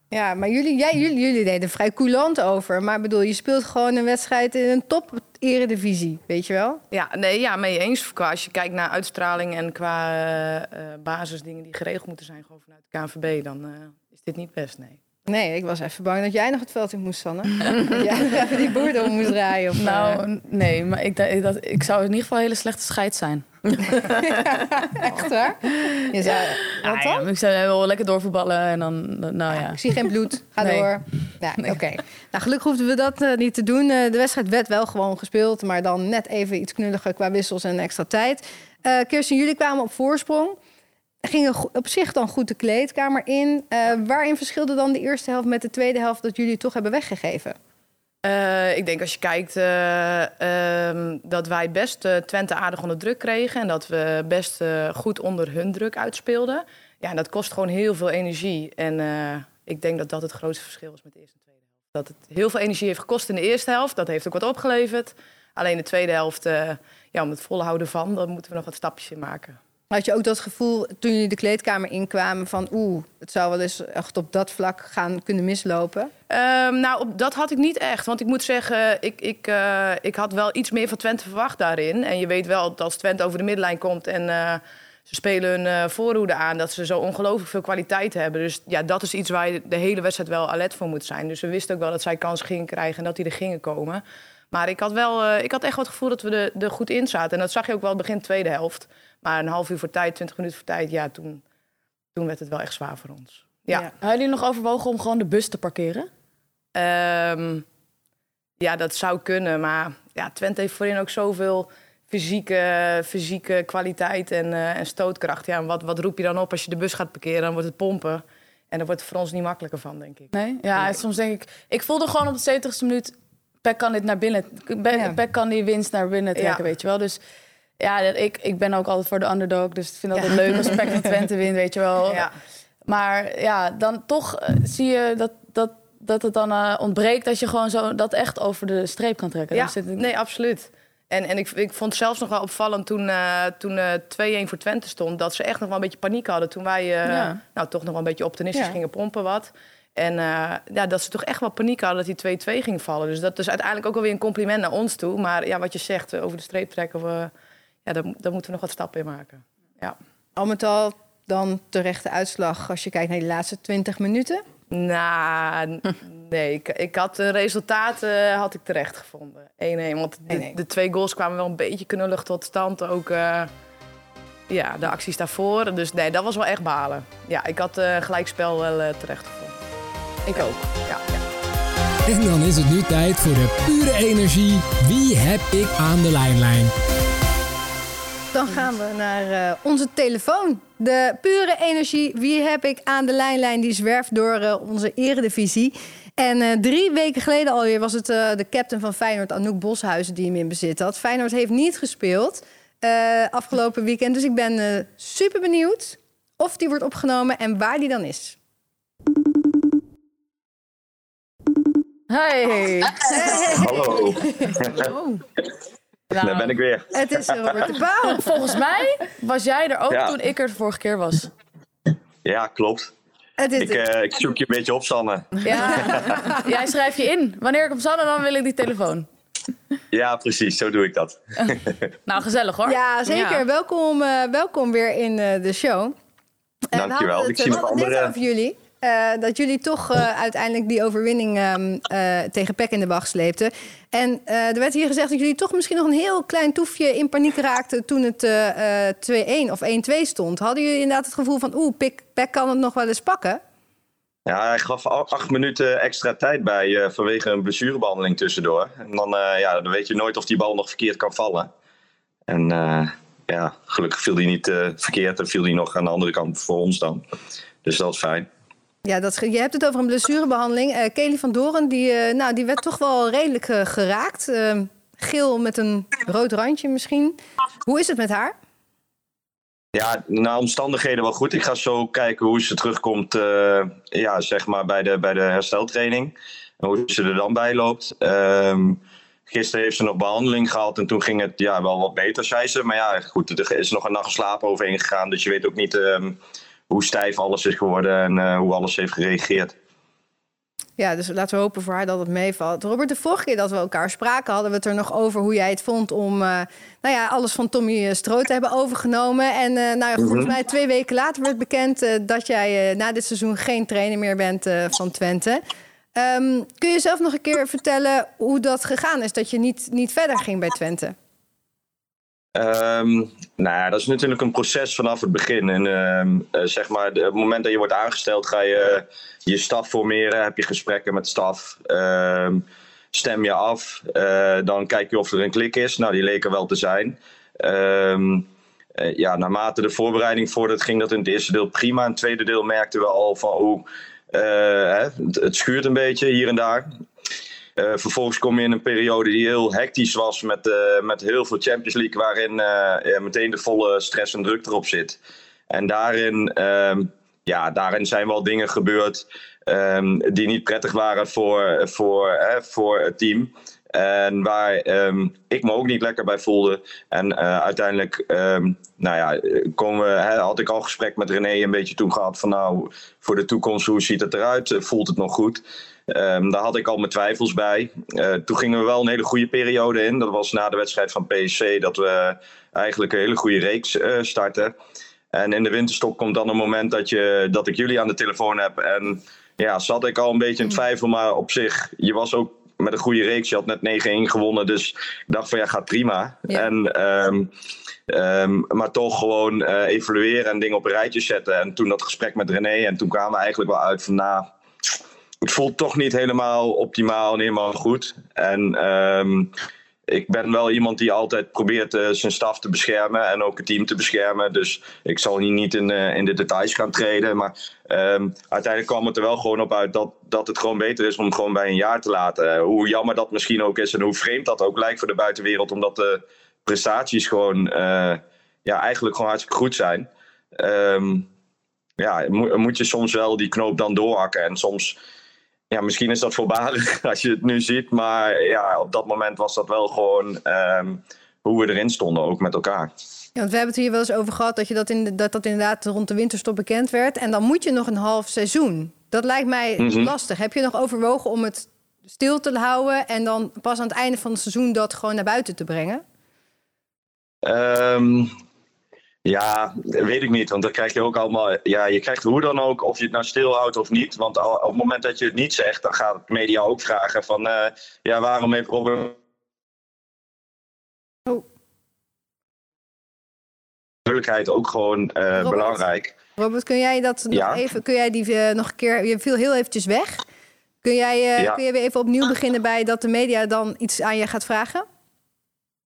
Speaker 1: Ja, maar jullie, jij, jullie, jullie deden vrij coulant over. Maar ik bedoel, je speelt gewoon een wedstrijd in een top eredivisie, weet je wel?
Speaker 4: Ja, nee, ja, mee eens. Qua, als je kijkt naar uitstraling en qua eh, eh, basisdingen die geregeld moeten zijn gewoon vanuit de KNVB, dan eh, is dit niet best, nee.
Speaker 1: Nee, ik was even bang dat jij nog het veld in moest, Sanne. dat jij nog even die boer om moest draaien. Of, eh,
Speaker 2: Nou, nee, maar ik, dat, ik zou in ieder geval een hele slechte scheid zijn.
Speaker 1: echt waar? Je wat
Speaker 2: Ah,
Speaker 1: dan?
Speaker 2: ja, ik zou wel lekker doorvoetballen en dan, nou ja.
Speaker 1: Ik zie geen bloed. Ga
Speaker 2: Nee.
Speaker 1: door. Ja, oké. Nou, gelukkig hoefden we dat eh, niet te doen. Eh, de wedstrijd werd wel gewoon gespeeld, maar dan net even iets knulliger qua wissels en extra tijd. Eh Kirsten, jullie kwamen op voorsprong. Gingen op zich dan goed de kleedkamer in. Eh, waarin verschilde dan de eerste helft met de tweede helft dat jullie toch hebben weggegeven?
Speaker 4: Eh, ik denk als je kijkt eh, ehm, dat wij best Twente aardig onder druk kregen. En dat we best goed onder hun druk uitspeelden. Ja, en dat kost gewoon heel veel energie. En ik denk dat dat het grootste verschil is met de eerste en tweede helft. Dat het heel veel energie heeft gekost in de eerste helft. Dat heeft ook wat opgeleverd. Alleen de tweede helft, ja, om het volhouden van, dan moeten we nog wat stapjes in maken.
Speaker 1: Had je ook dat gevoel toen jullie de kleedkamer inkwamen van oeh, het zou wel eens echt op dat vlak gaan kunnen mislopen?
Speaker 4: Ehm, nou, op, dat had ik niet echt. Want ik moet zeggen, ik, ik, eh, ik had wel iets meer van Twente verwacht daarin. En je weet wel dat als Twente over de middenlijn komt en eh, ze spelen hun eh, voorhoede aan, dat ze zo ongelooflijk veel kwaliteit hebben. Dus ja, dat is iets waar je de hele wedstrijd wel alert voor moet zijn. Dus we wisten ook wel dat zij kans gingen krijgen en dat die er gingen komen. Maar ik had wel, eh, ik had echt wel het gevoel dat we er, er goed in zaten. En dat zag je ook wel begin tweede helft. Maar een half uur voor tijd, twintig minuten voor tijd, ja, toen, toen werd het wel echt zwaar voor ons. Ja.
Speaker 1: Ja.
Speaker 2: Hadden jullie nog overwogen om gewoon de bus te parkeren?
Speaker 4: Ehm, ja, dat zou kunnen. Maar ja, Twente heeft voorin ook zoveel fysieke, fysieke kwaliteit en, eh, en stootkracht. Ja, en wat, wat roep je dan op als je de bus gaat parkeren? Dan wordt het pompen. En daar wordt het voor ons niet makkelijker van, denk ik.
Speaker 2: Nee? Ja,
Speaker 4: Nee.
Speaker 2: soms denk ik... Ik voelde gewoon op de 70ste minuut... Peck kan dit naar binnen... Peck,
Speaker 1: Ja.
Speaker 2: Peck kan die winst naar binnen trekken,
Speaker 4: Ja.
Speaker 2: weet je wel. Dus ja, dat- ik, ik ben ook altijd voor de underdog. Dus ik vind het altijd leuk als Peck van Twente wint, weet je wel. Maar ja, dan toch eh, zie je dat, dat, dat het dan eh, ontbreekt... dat je gewoon zo dat echt over de streep kan trekken.
Speaker 4: Ja,
Speaker 2: het-
Speaker 4: nee, absoluut. En, en ik, ik vond het zelfs nog wel opvallend toen, eh toen eh 2-1 voor Twente stond... dat ze echt nog wel een beetje paniek hadden toen wij
Speaker 2: Ja.
Speaker 4: nou, toch nog wel een beetje optimistisch
Speaker 1: Ja.
Speaker 4: gingen pompen wat. En eh, ja, dat ze toch echt wel paniek hadden dat die 2-2 ging vallen. Dus dat is uiteindelijk ook alweer een compliment naar ons toe. Maar ja, wat je zegt, eh, over de streep trekken, we, ja, daar, daar moeten we nog wat stappen in maken. Ja.
Speaker 1: Al met al dan terechte uitslag als je kijkt naar die laatste 20 minuten.
Speaker 4: Nou, nee. Ik, ik had de resultaten had ik terecht gevonden. 1-1. Want de,
Speaker 1: 1-1.
Speaker 4: de twee goals kwamen wel een beetje knullig tot stand. Ook eh, ja, de acties daarvoor. Dus nee, dat was wel echt balen. Ja, ik had eh gelijkspel wel eh, terecht gevonden.
Speaker 2: Ik ook.
Speaker 4: Ja, ja.
Speaker 5: En dan is het nu tijd voor de pure energie. Wie heb ik aan de lijnlijn?
Speaker 1: Dan gaan we naar uh, onze telefoon. De pure energie. Wie heb ik aan de lijnlijn? Die zwerft door uh, onze eredivisie. En uh, drie weken geleden alweer was het de captain van Feyenoord, Anouk Boshuizen, die hem in bezit had. Feyenoord heeft niet gespeeld afgelopen weekend. Dus ik ben super benieuwd of die wordt opgenomen en waar die dan is.
Speaker 2: Hey.
Speaker 1: hey.
Speaker 6: Hallo.
Speaker 2: Hallo.
Speaker 6: Nou, Daar ben ik weer.
Speaker 1: Het is Robert de Pauw.
Speaker 2: Volgens mij was jij er ook
Speaker 6: Ja.
Speaker 2: toen ik er de vorige keer was.
Speaker 6: Ja, klopt.
Speaker 1: Het is
Speaker 6: Ik, eh, ik zoek je een beetje op, Sanne.
Speaker 2: Ja. jij schrijf je in. Wanneer ik hem zal, dan wil ik die telefoon.
Speaker 6: Ja, precies. Zo doe ik dat.
Speaker 2: Nou, gezellig hoor.
Speaker 1: Ja, zeker.
Speaker 3: Ja.
Speaker 1: Welkom, eh, welkom weer in eh, de show. En we
Speaker 6: Dankjewel. Ik zie
Speaker 1: we
Speaker 6: nog
Speaker 1: hadden het net
Speaker 6: andere-
Speaker 1: over jullie. Eh, dat jullie toch eh, uiteindelijk die overwinning ehm, eh, tegen Peck in de wacht sleepten. En er werd hier gezegd dat jullie toch misschien nog een heel klein toefje in paniek raakten toen het eh, eh, 2-1 of 1-2 stond. Hadden jullie inderdaad het gevoel van oeh, Peck, kan het nog wel eens pakken?
Speaker 6: Ja, hij gaf acht minuten extra tijd bij vanwege een blessurebehandeling tussendoor. En dan, ja, dan weet je nooit of die bal nog verkeerd kan vallen. En ja, gelukkig viel die niet verkeerd en viel die nog aan de andere kant voor ons dan. Dus dat is fijn.
Speaker 1: Ja, dat, je hebt het over een blessurebehandeling. Eh Kelly van Doren, die, eh, nou, die werd toch wel redelijk eh, geraakt. Eh, geel met een rood randje misschien. Hoe is het met haar?
Speaker 6: Ja, naar omstandigheden wel goed. Ik ga zo kijken hoe ze terugkomt ja, zeg maar bij, de, bij de hersteltraining. En hoe ze er dan bij loopt. Ehm, gisteren heeft ze nog behandeling gehad en toen ging het ja, wel wat beter, zei ze. Maar ja, goed, er is nog een nacht slaap overheen gegaan. Dus je weet ook niet ehm, hoe stijf alles is geworden en eh, hoe alles heeft gereageerd.
Speaker 1: Ja, dus laten we hopen voor haar dat het meevalt. Robert, de vorige keer dat we elkaar spraken, hadden we het er nog over hoe jij het vond om eh, nou ja, alles van Tommy eh, Stroot te hebben overgenomen. En nou ja, volgens mij twee weken later werd bekend dat jij na dit seizoen geen trainer meer bent van Twente. Ehm, kun je zelf nog een keer vertellen hoe dat gegaan is, dat je niet, niet verder ging bij Twente?
Speaker 6: Ehm, nou ja, dat is natuurlijk een proces vanaf het begin. En ehm, eh, zeg maar, het moment dat je wordt aangesteld, ga je je staf formeren, heb je gesprekken met staf, ehm, stem je af, eh, dan kijk je of er een klik is. Nou, die leek er wel te zijn. Eh, ja, naarmate de voorbereiding voordat ging dat in het eerste deel prima. In het tweede deel merkten we al van hoe het, het schuurt een beetje hier en daar. Eh, vervolgens kom je in een periode die heel hectisch was met, eh, met heel veel Champions League, waarin eh, meteen de volle stress en druk erop zit. En daarin, ehm, ja, daarin zijn wel dingen gebeurd ehm, die niet prettig waren voor, voor, hè, voor het team. En waar ehm, ik me ook niet lekker bij voelde. En uiteindelijk, nou ja, had ik al gesprek met René een beetje toen gehad van nou, voor de toekomst, hoe ziet het eruit? Voelt het nog goed? Ehm, daar had ik al mijn twijfels bij. Eh, toen gingen we wel een hele goede periode in. Dat was na de wedstrijd van PSC dat we eigenlijk een hele goede reeks eh, starten. En in de winterstop komt dan een moment dat, je, dat ik jullie aan de telefoon heb. En ja, zat ik al een beetje in twijfel. Maar op zich, je was ook met een goede reeks. Je had net 9-1 gewonnen. Dus ik dacht van ja, gaat prima.
Speaker 1: Ja.
Speaker 6: En, ehm, ehm, maar toch gewoon eh, evalueren en dingen op een rijtje zetten. En toen dat gesprek met René. En toen kwamen we eigenlijk wel uit van nou, het voelt toch niet helemaal optimaal en helemaal goed. En ehm, ik ben wel iemand die altijd probeert eh, zijn staf te beschermen en ook het team te beschermen. Dus ik zal hier niet in, eh, in de details gaan treden. Maar ehm, uiteindelijk kwam het er wel gewoon op uit dat, dat het gewoon beter is om hem gewoon bij een jaar te laten. Eh, hoe jammer dat misschien ook is en hoe vreemd dat ook lijkt voor de buitenwereld. Omdat de prestaties gewoon ja, eigenlijk gewoon hartstikke goed zijn. Ehm, ja, moet je soms wel die knoop dan doorhakken. En soms, ja, misschien is dat voorbarig als je het nu ziet. Maar ja, op dat moment was dat wel gewoon ehm, hoe we erin stonden, ook met elkaar.
Speaker 1: Ja, want we hebben het hier wel eens over gehad dat, je dat, in de- dat dat inderdaad rond de winterstop bekend werd. En dan moet je nog een half seizoen. Dat lijkt mij
Speaker 6: Mhm.
Speaker 1: lastig. Heb je nog overwogen om het stil te houden en dan pas aan het einde van het seizoen dat gewoon naar buiten te brengen?
Speaker 6: Ehm, ja, weet ik niet. Want dan krijg je ook allemaal. Ja, je krijgt hoe dan ook, of je het nou stilhoudt of niet. Want al- op het moment dat je het niet zegt, dan gaat de media ook vragen: van eh, ja, waarom heeft Robin.
Speaker 1: Oh.
Speaker 6: Duidelijkheid ook gewoon eh,
Speaker 1: Robert?
Speaker 6: belangrijk.
Speaker 1: Robert, kun jij dat nog
Speaker 6: Ja.
Speaker 1: even, kun jij die eh, nog een keer, je viel heel eventjes weg. Kun jij,
Speaker 6: Ja.
Speaker 1: kun jij weer even opnieuw beginnen bij dat de media dan iets aan je gaat vragen?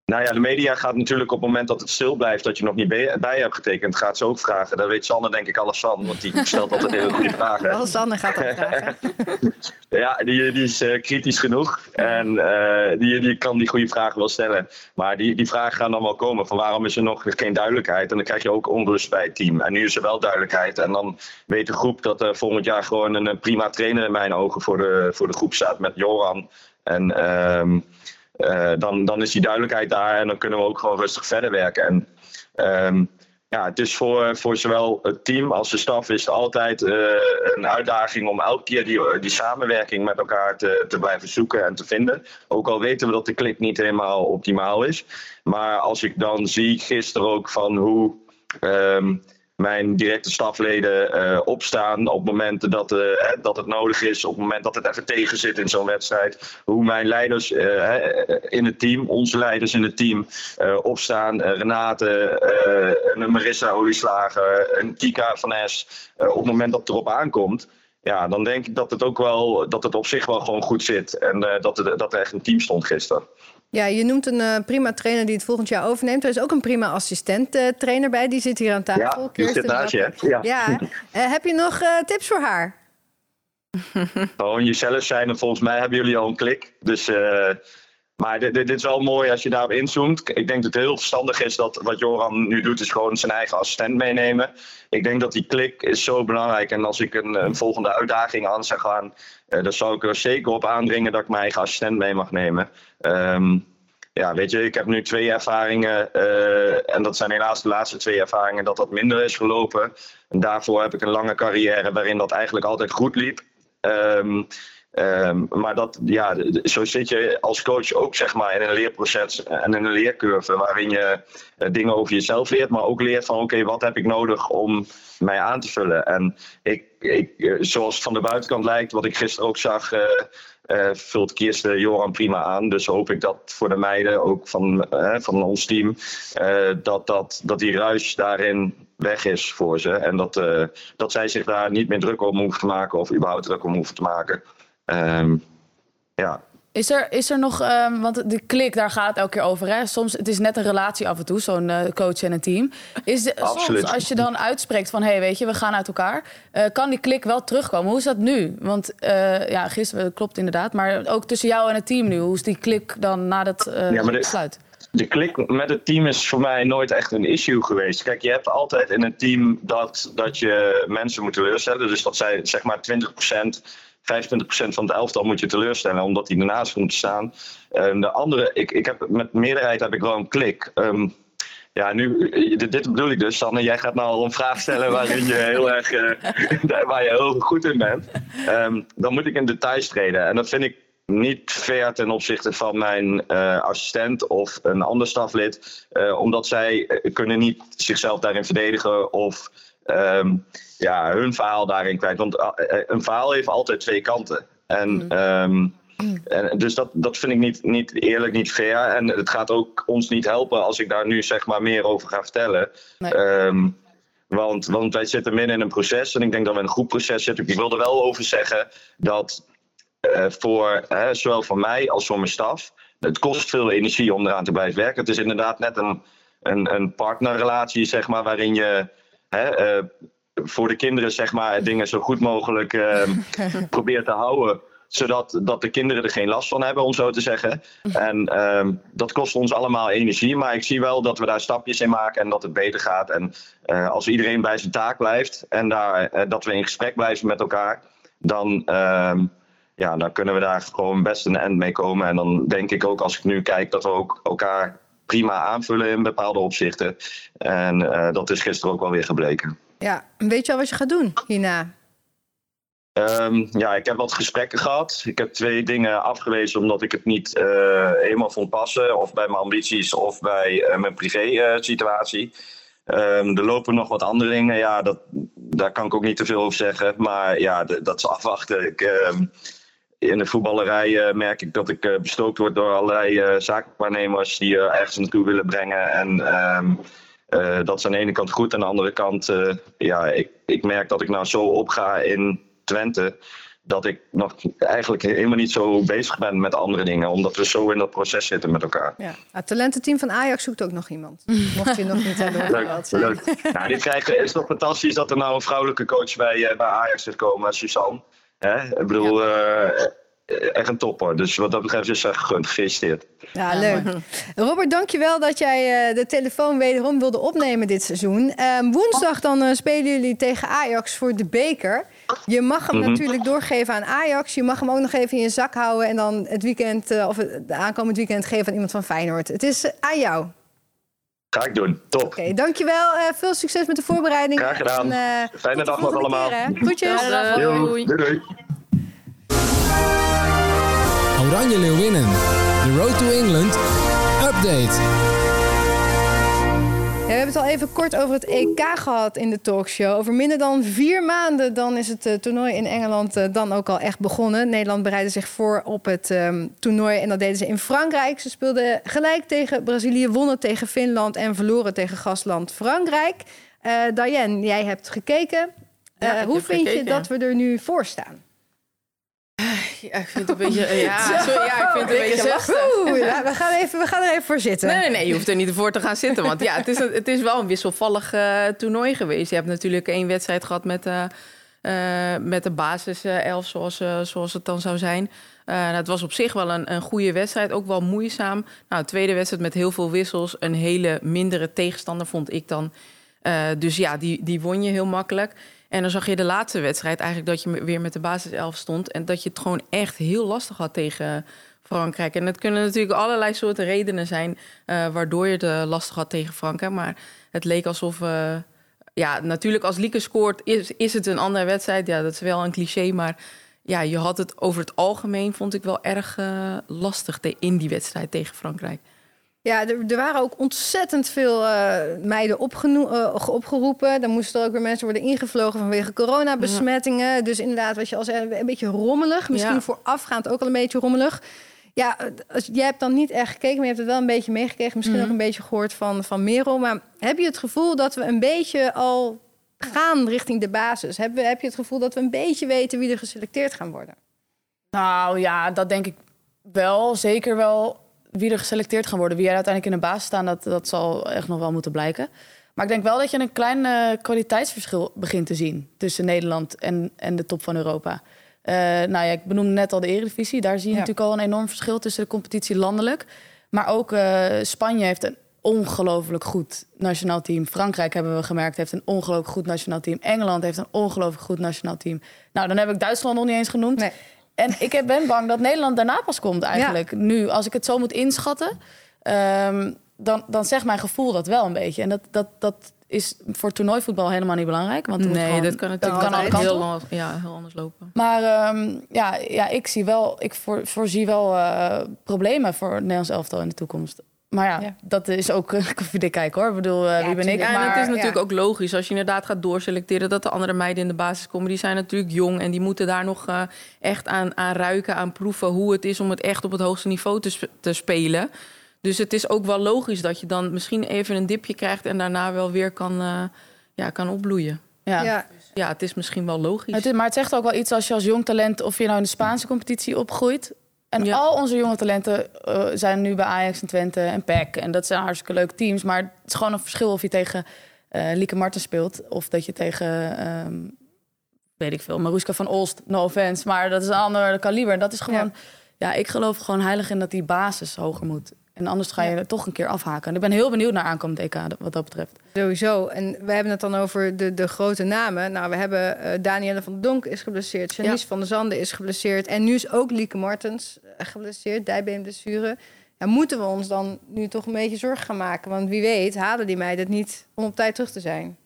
Speaker 6: Nou ja, de media gaat natuurlijk op het moment dat het stil blijft, dat je nog niet bij, hebt getekend, gaat ze ook vragen. Daar weet Sanne denk ik alles van, want die stelt altijd hele goede vragen.
Speaker 1: Wel, Sanne gaat dat vragen.
Speaker 6: Ja, die, die is eh, kritisch genoeg en eh, die, die kan die goede vragen wel stellen. Maar die, die vragen gaan dan wel komen van waarom is er nog geen duidelijkheid? En dan krijg je ook onrust bij het team. En nu is er wel duidelijkheid en dan weet de groep dat er volgend jaar gewoon een, prima trainer in mijn ogen voor de, voor de groep staat met Joran. En ehm, eh, dan, dan is die duidelijkheid daar en dan kunnen we ook gewoon rustig verder werken. En ehm, ja, het is voor, voor zowel het team als de staf is het altijd eh, een uitdaging om elke keer die, die samenwerking met elkaar te, te blijven zoeken en te vinden. Ook al weten we dat de klik niet helemaal optimaal is. Maar als ik dan zie gisteren ook van hoe ehm, mijn directe stafleden eh, opstaan op momenten dat, eh, dat het nodig is, op het moment dat het even tegen zit in zo'n wedstrijd. Hoe mijn leiders eh, in het team, onze leiders in het team, opstaan. Renate, een Marissa Olieslager, een Kika van Es. Op het moment dat het erop aankomt. Ja, dan denk ik dat het ook wel, dat het op zich wel gewoon goed zit. En dat, dat er echt een team stond gisteren.
Speaker 1: Ja, je noemt een eh, prima trainer die het volgend jaar overneemt. Er is ook een prima assistent eh, trainer bij. Die zit hier aan tafel.
Speaker 6: Ja, die
Speaker 1: Kirsten
Speaker 6: zit naast je. Ja.
Speaker 1: Ja, Eh, heb je nog eh, tips voor haar?
Speaker 6: Gewoon jezelf zijn en volgens mij hebben jullie al een klik. Dus, eh, maar dit, dit, is wel mooi als je daarop inzoomt. Ik denk dat het heel verstandig is dat wat Joran nu doet, is gewoon zijn eigen assistent meenemen. Ik denk dat die klik is zo belangrijk. En als ik een, volgende uitdaging aan zou gaan, eh, dan zou ik er zeker op aandringen dat ik mijn eigen assistent mee mag nemen. Ehm, ja, weet je, ik heb nu twee ervaringen. eh, en dat zijn helaas de laatste twee ervaringen dat dat minder is gelopen. En daarvoor heb ik een lange carrière waarin dat eigenlijk altijd goed liep. Ehm, ehm, maar dat, ja, zo zit je als coach ook zeg maar, in een leerproces en in een leercurve waarin je eh, dingen over jezelf leert, maar ook leert van oké, wat heb ik nodig om mij aan te vullen. En ik, ik, eh, zoals het van de buitenkant lijkt, wat ik gisteren ook zag, eh, vult Kirsten Joran prima aan. Dus hoop ik dat voor de meiden, ook van, van ons team, dat, dat, dat die ruis daarin weg is voor ze. En dat, dat zij zich daar niet meer druk om hoeven te maken of überhaupt druk om hoeven te maken. Ehm, ja,
Speaker 2: Is er, is er nog, ehm, want de klik, daar gaat het elke keer over. Hè? Soms, het is net een relatie af en toe, zo'n eh, coach en een team. Is de,
Speaker 6: Absoluut.
Speaker 2: soms, als je dan uitspreekt van, hé, hey, weet je, we gaan uit elkaar. eh, kan die klik wel terugkomen? Hoe is dat nu? Want eh, ja, gisteren, klopt inderdaad. Maar ook tussen jou en het team nu. Hoe is die klik dan na dat
Speaker 6: Ja, maar de-
Speaker 2: besluit?
Speaker 6: de klik met het team is voor mij nooit echt een issue geweest. Kijk, je hebt altijd in een team dat, dat je mensen moet teleurstellen. Dus dat zij zeg maar 20%, 25% van het elftal moet je teleurstellen, omdat die ernaast moet staan. De andere, ik, ik heb, met meerderheid heb ik wel een klik. Ehm, ja, nu, dit, dit bedoel ik dus, Sanne. Jij gaat nou al een vraag stellen waarin je heel erg, eh, waar je heel goed in bent. Ehm, dan moet ik in details treden. En dat vind ik niet fair ten opzichte van mijn eh, assistent of een ander staflid. eh, omdat zij kunnen niet zichzelf daarin verdedigen of ehm, ja, hun verhaal daarin kwijt. Want eh, eh, een verhaal heeft altijd twee kanten. En, ehm, en dus dat, dat vind ik niet, niet eerlijk, niet fair. En het gaat ook ons niet helpen als ik daar nu zeg maar meer over ga vertellen.
Speaker 2: Nee.
Speaker 6: Ehm, want, want wij zitten midden in een proces en ik denk dat we in een goed proces zitten. Ik wil er wel over zeggen dat eh, voor hè, zowel voor mij als voor mijn staf, het kost veel energie om eraan te blijven werken. Het is inderdaad net een, een, een partnerrelatie, zeg maar, waarin je hè, eh, voor de kinderen zeg maar, dingen zo goed mogelijk eh, probeert te houden zodat dat de kinderen er geen last van hebben, om zo te zeggen. En ehm, dat kost ons allemaal energie. Maar ik zie wel dat we daar stapjes in maken en dat het beter gaat. En eh, als iedereen bij zijn taak blijft en daar, eh, dat we in gesprek blijven met elkaar, dan, ehm, ja, dan kunnen we daar gewoon best een end mee komen. En dan denk ik ook, als ik nu kijk, dat we ook elkaar prima aanvullen in bepaalde opzichten. En eh, dat is gisteren ook wel weer gebleken.
Speaker 1: Ja, weet je al wat je gaat doen hierna?
Speaker 6: Ehm, ja, ik heb wat gesprekken gehad. Ik heb twee dingen afgewezen omdat ik het niet eh, helemaal vond passen. Of bij mijn ambities of bij eh, mijn privé-situatie. Ehm, er lopen nog wat andere dingen. Ja, dat, daar kan ik ook niet te veel over zeggen. Maar ja, dat is afwachten. Ik, ehm, in de voetballerij eh, merk ik dat ik eh, bestookt word door allerlei eh, zakenwaarnemers die er ergens naartoe willen brengen. En ehm, eh, dat is aan de ene kant goed. Aan de andere kant, eh, ja, ik, ik merk dat ik nou zo opga in Twente. dat ik nog eigenlijk helemaal niet zo bezig ben met andere dingen. Omdat we zo in dat proces zitten met elkaar.
Speaker 1: Ja. Het talententeam van Ajax zoekt ook nog iemand. Mocht je nog niet hebben
Speaker 6: Leuk, leuk. Nou, die krijgen, het is toch fantastisch dat er nou een vrouwelijke coach bij, eh, bij Ajax is komen, Suzanne. Hè? Ik bedoel, eh, echt een topper. Dus wat dat betreft is ze gegund. Gefeliciteerd.
Speaker 1: Ja, leuk. Robert, dankjewel dat jij eh, de telefoon wederom wilde opnemen dit seizoen. Ehm, woensdag dan eh, spelen jullie tegen Ajax voor de beker. Je mag hem
Speaker 6: Mhm.
Speaker 1: natuurlijk doorgeven aan Ajax. Je mag hem ook nog even in je zak houden... en dan het weekend, eh, of het aankomend weekend geven aan iemand van Feyenoord. Het is aan jou. Oké,
Speaker 6: Ga ik doen. Top.
Speaker 1: dankjewel. Eh veel succes met de voorbereiding.
Speaker 6: Graag gedaan.
Speaker 1: En, eh,
Speaker 6: Fijne dag nog allemaal. Yo,
Speaker 3: Doei.
Speaker 6: doei. doei.
Speaker 5: Oranje Leeuwinnen. The Road to England. Update.
Speaker 1: We hebben het al even kort over het EK gehad in de talkshow. Over minder dan vier maanden dan is het eh, toernooi in Engeland eh, dan ook al echt begonnen. Nederland bereidde zich voor op het ehm, toernooi en dat deden ze in Frankrijk. Ze speelden gelijk tegen Brazilië, wonnen tegen Finland en verloren tegen gastland Frankrijk. Eh Diane, jij hebt gekeken.
Speaker 3: Ja,
Speaker 1: hoe vind je dat we er nu voor staan?
Speaker 3: Ja, ik vind het een beetje... eh, Ja, sorry, ja, ik vind het een beetje lastig.
Speaker 1: Oeh, ja, we, gaan even, we gaan er even voor zitten.
Speaker 3: Nee, nee, nee, je hoeft er niet voor te gaan zitten. Want ja, het is, het is wel een wisselvallig eh, toernooi geweest. Je hebt natuurlijk één wedstrijd gehad met, eh, met de basis eh, elf, zoals, zoals het dan zou zijn. Eh, het was op zich wel een, een goede wedstrijd, ook wel moeizaam. Nou, tweede wedstrijd met heel veel wissels. Een hele mindere tegenstander, vond ik dan. Dus ja, die, die won je heel makkelijk. En dan zag je de laatste wedstrijd eigenlijk dat je weer met de basis 11 stond. En dat je het gewoon echt heel lastig had tegen Frankrijk. En het kunnen natuurlijk allerlei soorten redenen zijn eh, waardoor je het eh, lastig had tegen Frankrijk. Maar het leek alsof. eh, ja, natuurlijk als Lieke scoort is, is het een andere wedstrijd. Ja, dat is wel een cliché. Maar ja, je had het over het algemeen, vond ik wel erg lastig in die wedstrijd tegen Frankrijk.
Speaker 1: Ja, er, er waren ook ontzettend veel eh, meiden ge- opgeroepen. Dan moesten er ook weer mensen worden ingevlogen vanwege coronabesmettingen. Dus inderdaad, wat je al zei, een beetje rommelig. Misschien
Speaker 3: Ja.
Speaker 1: voorafgaand ook al een beetje rommelig. Ja, eh, als, jij hebt dan niet echt gekeken, maar je hebt het wel een beetje meegekregen. Misschien
Speaker 3: Mhm.
Speaker 1: ook een beetje gehoord van, van Merel. Maar heb je het gevoel dat we een beetje al gaan richting de basis? Heb, heb je het gevoel dat we een beetje weten wie er geselecteerd gaan worden?
Speaker 2: Nou ja, dat denk ik wel. Zeker wel wie er geselecteerd gaan worden. Wie er uiteindelijk in de basis staan, dat, dat zal echt nog wel moeten blijken. Maar ik denk wel dat je een klein eh, kwaliteitsverschil begint te zien tussen Nederland en, en de top van Europa. Eh, nou ja, ik benoemde net al de Eredivisie. Daar zie je
Speaker 1: Ja.
Speaker 2: natuurlijk al een enorm verschil tussen de competitie landelijk. Maar ook eh, Spanje heeft een ongelooflijk goed nationaal team. Frankrijk hebben we gemerkt heeft een ongelooflijk goed nationaal team. Engeland heeft een ongelooflijk goed nationaal team. Nou, dan heb ik Duitsland nog niet eens genoemd.
Speaker 1: Nee.
Speaker 2: En ik ben bang dat Nederland daarna pas komt eigenlijk. Nu, als ik het zo moet inschatten, ehm, dan, dan zegt mijn gevoel dat wel een beetje. En dat, dat, dat is voor toernooivoetbal helemaal niet belangrijk. Want
Speaker 3: Nee,
Speaker 2: gewoon-
Speaker 3: dat kan natuurlijk
Speaker 2: kan alle kanten
Speaker 3: heel, lang- ja, heel anders lopen.
Speaker 2: Maar ehm, ja, ja, ik zie wel, ik voor, voorzie wel eh, problemen voor het Nederlands elftal in de toekomst. Maar ja,
Speaker 1: Ja.
Speaker 2: dat is ook uh, koffiedik kijken hoor. Ik bedoel, eh,
Speaker 1: Ja,
Speaker 2: wie ben ik?
Speaker 3: Ja, en
Speaker 2: Maar
Speaker 3: het is natuurlijk
Speaker 1: ja.
Speaker 3: ook logisch als je inderdaad gaat doorselecteren dat de andere meiden in de basis komen. Die zijn natuurlijk jong en die moeten daar nog eh, echt aan, aan ruiken, aan proeven hoe het is om het echt op het hoogste niveau te, sp- te spelen. Dus het is ook wel logisch dat je dan misschien even een dipje krijgt en daarna wel weer kan, eh, ja, kan opbloeien.
Speaker 2: ja.
Speaker 1: Ja.
Speaker 3: Ja, het is misschien wel logisch.
Speaker 2: Het is, maar het zegt ook wel iets als je als jong talent, of je nou in de Spaanse competitie opgroeit. En
Speaker 3: Ja.
Speaker 2: al onze jonge talenten eh, zijn nu bij Ajax en Twente en PEC. En dat zijn hartstikke leuke teams. Maar het is gewoon een verschil of je tegen eh Lieke Martens speelt. Of dat je tegen, ehm, weet ik veel, Maruska van Olst. No offense, maar dat is een ander kaliber. Dat is gewoon, ja. ik geloof gewoon heilig in dat die basis hoger moet. En anders ga je
Speaker 1: Ja.
Speaker 2: er toch een keer afhaken. En ik ben heel benieuwd naar aankomend EK wat dat betreft.
Speaker 1: Sowieso. En we hebben het dan over de, de grote namen. Nou, we hebben eh Danielle van Donk is geblesseerd. Janice van der Zanden is geblesseerd. En nu is ook Lieke Martens eh, geblesseerd. Dijbeenblessure. Ja, moeten we ons dan nu toch een beetje zorgen gaan maken? Want wie weet halen die meiden het niet om op tijd terug te zijn.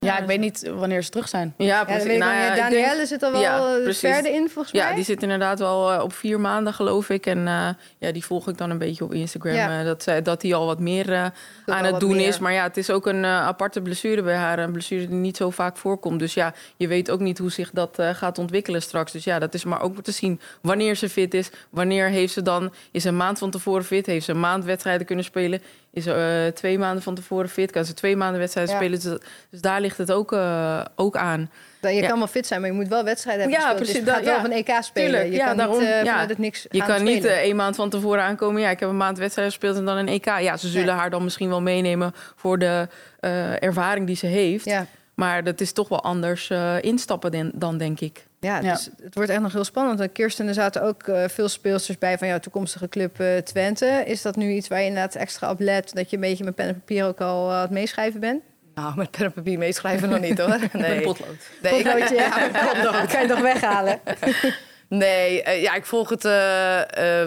Speaker 2: Ja, ik weet niet wanneer ze terug zijn.
Speaker 3: Ja, precies. Nou ja, denk-
Speaker 1: Danielle zit al wel
Speaker 3: Ja,
Speaker 1: eh, verder in, volgens mij.
Speaker 3: Ja, die zit inderdaad wel eh, op vier maanden, geloof ik. En eh, ja, die volg ik dan een beetje op Instagram.
Speaker 1: Ja.
Speaker 3: eh, dat, zij- dat die al wat meer aan het doen
Speaker 1: meer.
Speaker 3: is. Maar ja, het is ook een aparte blessure bij haar. Een blessure die niet zo vaak voorkomt. Dus ja, je weet ook niet hoe zich dat eh, gaat ontwikkelen straks. Dus ja, dat is maar ook te zien wanneer ze fit is. Wanneer heeft ze dan... Is een maand van tevoren fit? Heeft ze een maand wedstrijden kunnen spelen? Is eh, twee maanden van tevoren fit. Kan ze twee maanden wedstrijden
Speaker 1: Ja.
Speaker 3: spelen. Dus, dus daar ligt het ook, eh, ook aan.
Speaker 1: Dan, je
Speaker 3: Ja.
Speaker 1: kan wel fit zijn, maar je moet wel wedstrijden hebben
Speaker 3: Ja,
Speaker 1: gespeeld.
Speaker 3: precies,
Speaker 1: Dus je gaat wel
Speaker 3: ja.
Speaker 1: van EK spelen.
Speaker 3: Tuurlijk,
Speaker 1: je
Speaker 3: ja,
Speaker 1: kan
Speaker 3: daarom,
Speaker 1: niet eh,
Speaker 3: ja.
Speaker 1: vanuit het niks
Speaker 3: Je kan niet één maand van tevoren aankomen. Ja, ik heb een maand wedstrijd gespeeld en dan een EK. Ja, ze zullen
Speaker 1: Nee.
Speaker 3: haar dan misschien wel meenemen voor de ervaring die ze heeft. Maar dat is toch wel anders eh, instappen dan, dan, denk ik.
Speaker 1: Ja,
Speaker 2: Ja.
Speaker 1: dus het wordt echt nog heel spannend. En Kirsten, er zaten ook eh, veel speelsters bij van jouw toekomstige club eh, Twente. Is dat nu iets waar je inderdaad extra op let? Dat je een beetje met pen en papier ook al aan het meeschrijven bent?
Speaker 4: Nou, met pen en papier meeschrijven nog niet hoor. Nee.
Speaker 3: potlood.
Speaker 4: Nee, ik-
Speaker 1: Potloodje, ja. Dat kan je nog weghalen.
Speaker 4: Nee, eh, ja, ik volg het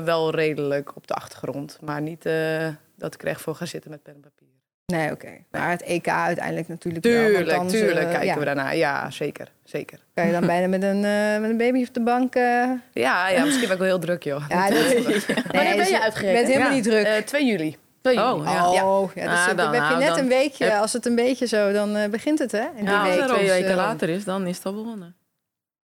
Speaker 4: wel redelijk op de achtergrond. Maar niet eh, dat ik er echt voor ga zitten met pen en papier.
Speaker 1: Nee, oké. Maar het EK uiteindelijk natuurlijk wel. dan
Speaker 4: tuurlijk
Speaker 1: zullen-
Speaker 4: kijken
Speaker 1: ja,
Speaker 4: we daarna. Ja, zeker, zeker.
Speaker 1: Kan je dan bijna met een, eh, met een baby op de bank... eh,
Speaker 4: Ja, ja, misschien ben ik wel heel druk, joh.
Speaker 1: Ja, dat,
Speaker 2: Wanneer
Speaker 1: Nee,
Speaker 2: ben je
Speaker 1: Je
Speaker 2: uitgerekend?
Speaker 1: bent helemaal
Speaker 4: Ja,
Speaker 1: niet druk.
Speaker 4: eh, 2 juli. 2 juli.
Speaker 3: Oh, ja.
Speaker 1: Oh, ja, dus
Speaker 3: Ah,
Speaker 1: dan,
Speaker 3: dan-
Speaker 1: heb je
Speaker 3: nou,
Speaker 1: net
Speaker 3: dan
Speaker 1: een weekje. Als het een beetje zo, dan eh, begint het, hè? In die
Speaker 3: Ja, als
Speaker 1: week.
Speaker 3: het twee
Speaker 1: Dus,
Speaker 3: weken
Speaker 1: eh,
Speaker 3: later is, dan is het al begonnen.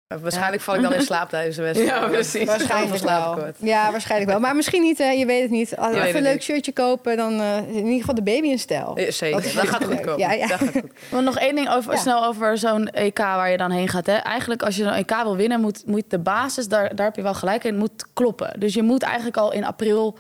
Speaker 4: Waarschijnlijk val ik dan in slaap tijdens de wedstrijd.
Speaker 3: Ja, precies.
Speaker 1: Waarschijnlijk wel. Ja, waarschijnlijk wel. Maar misschien niet, hè? je weet het niet. Als
Speaker 4: Je
Speaker 1: even een leuk
Speaker 4: niet.
Speaker 1: shirtje kopen, dan eh, is in ieder geval de baby in stijl.
Speaker 4: Ja, Zeker,
Speaker 1: Dat-
Speaker 4: dat gaat goed komen.
Speaker 1: Ja, ja.
Speaker 4: Dat gaat goed.
Speaker 2: Maar nog één ding over,
Speaker 1: Ja.
Speaker 2: snel over zo'n EK waar je dan heen gaat. Hè. Eigenlijk als je zo'n EK wil winnen, moet, moet de basis, daar, daar heb je wel gelijk in, moet kloppen. Dus je moet eigenlijk al in april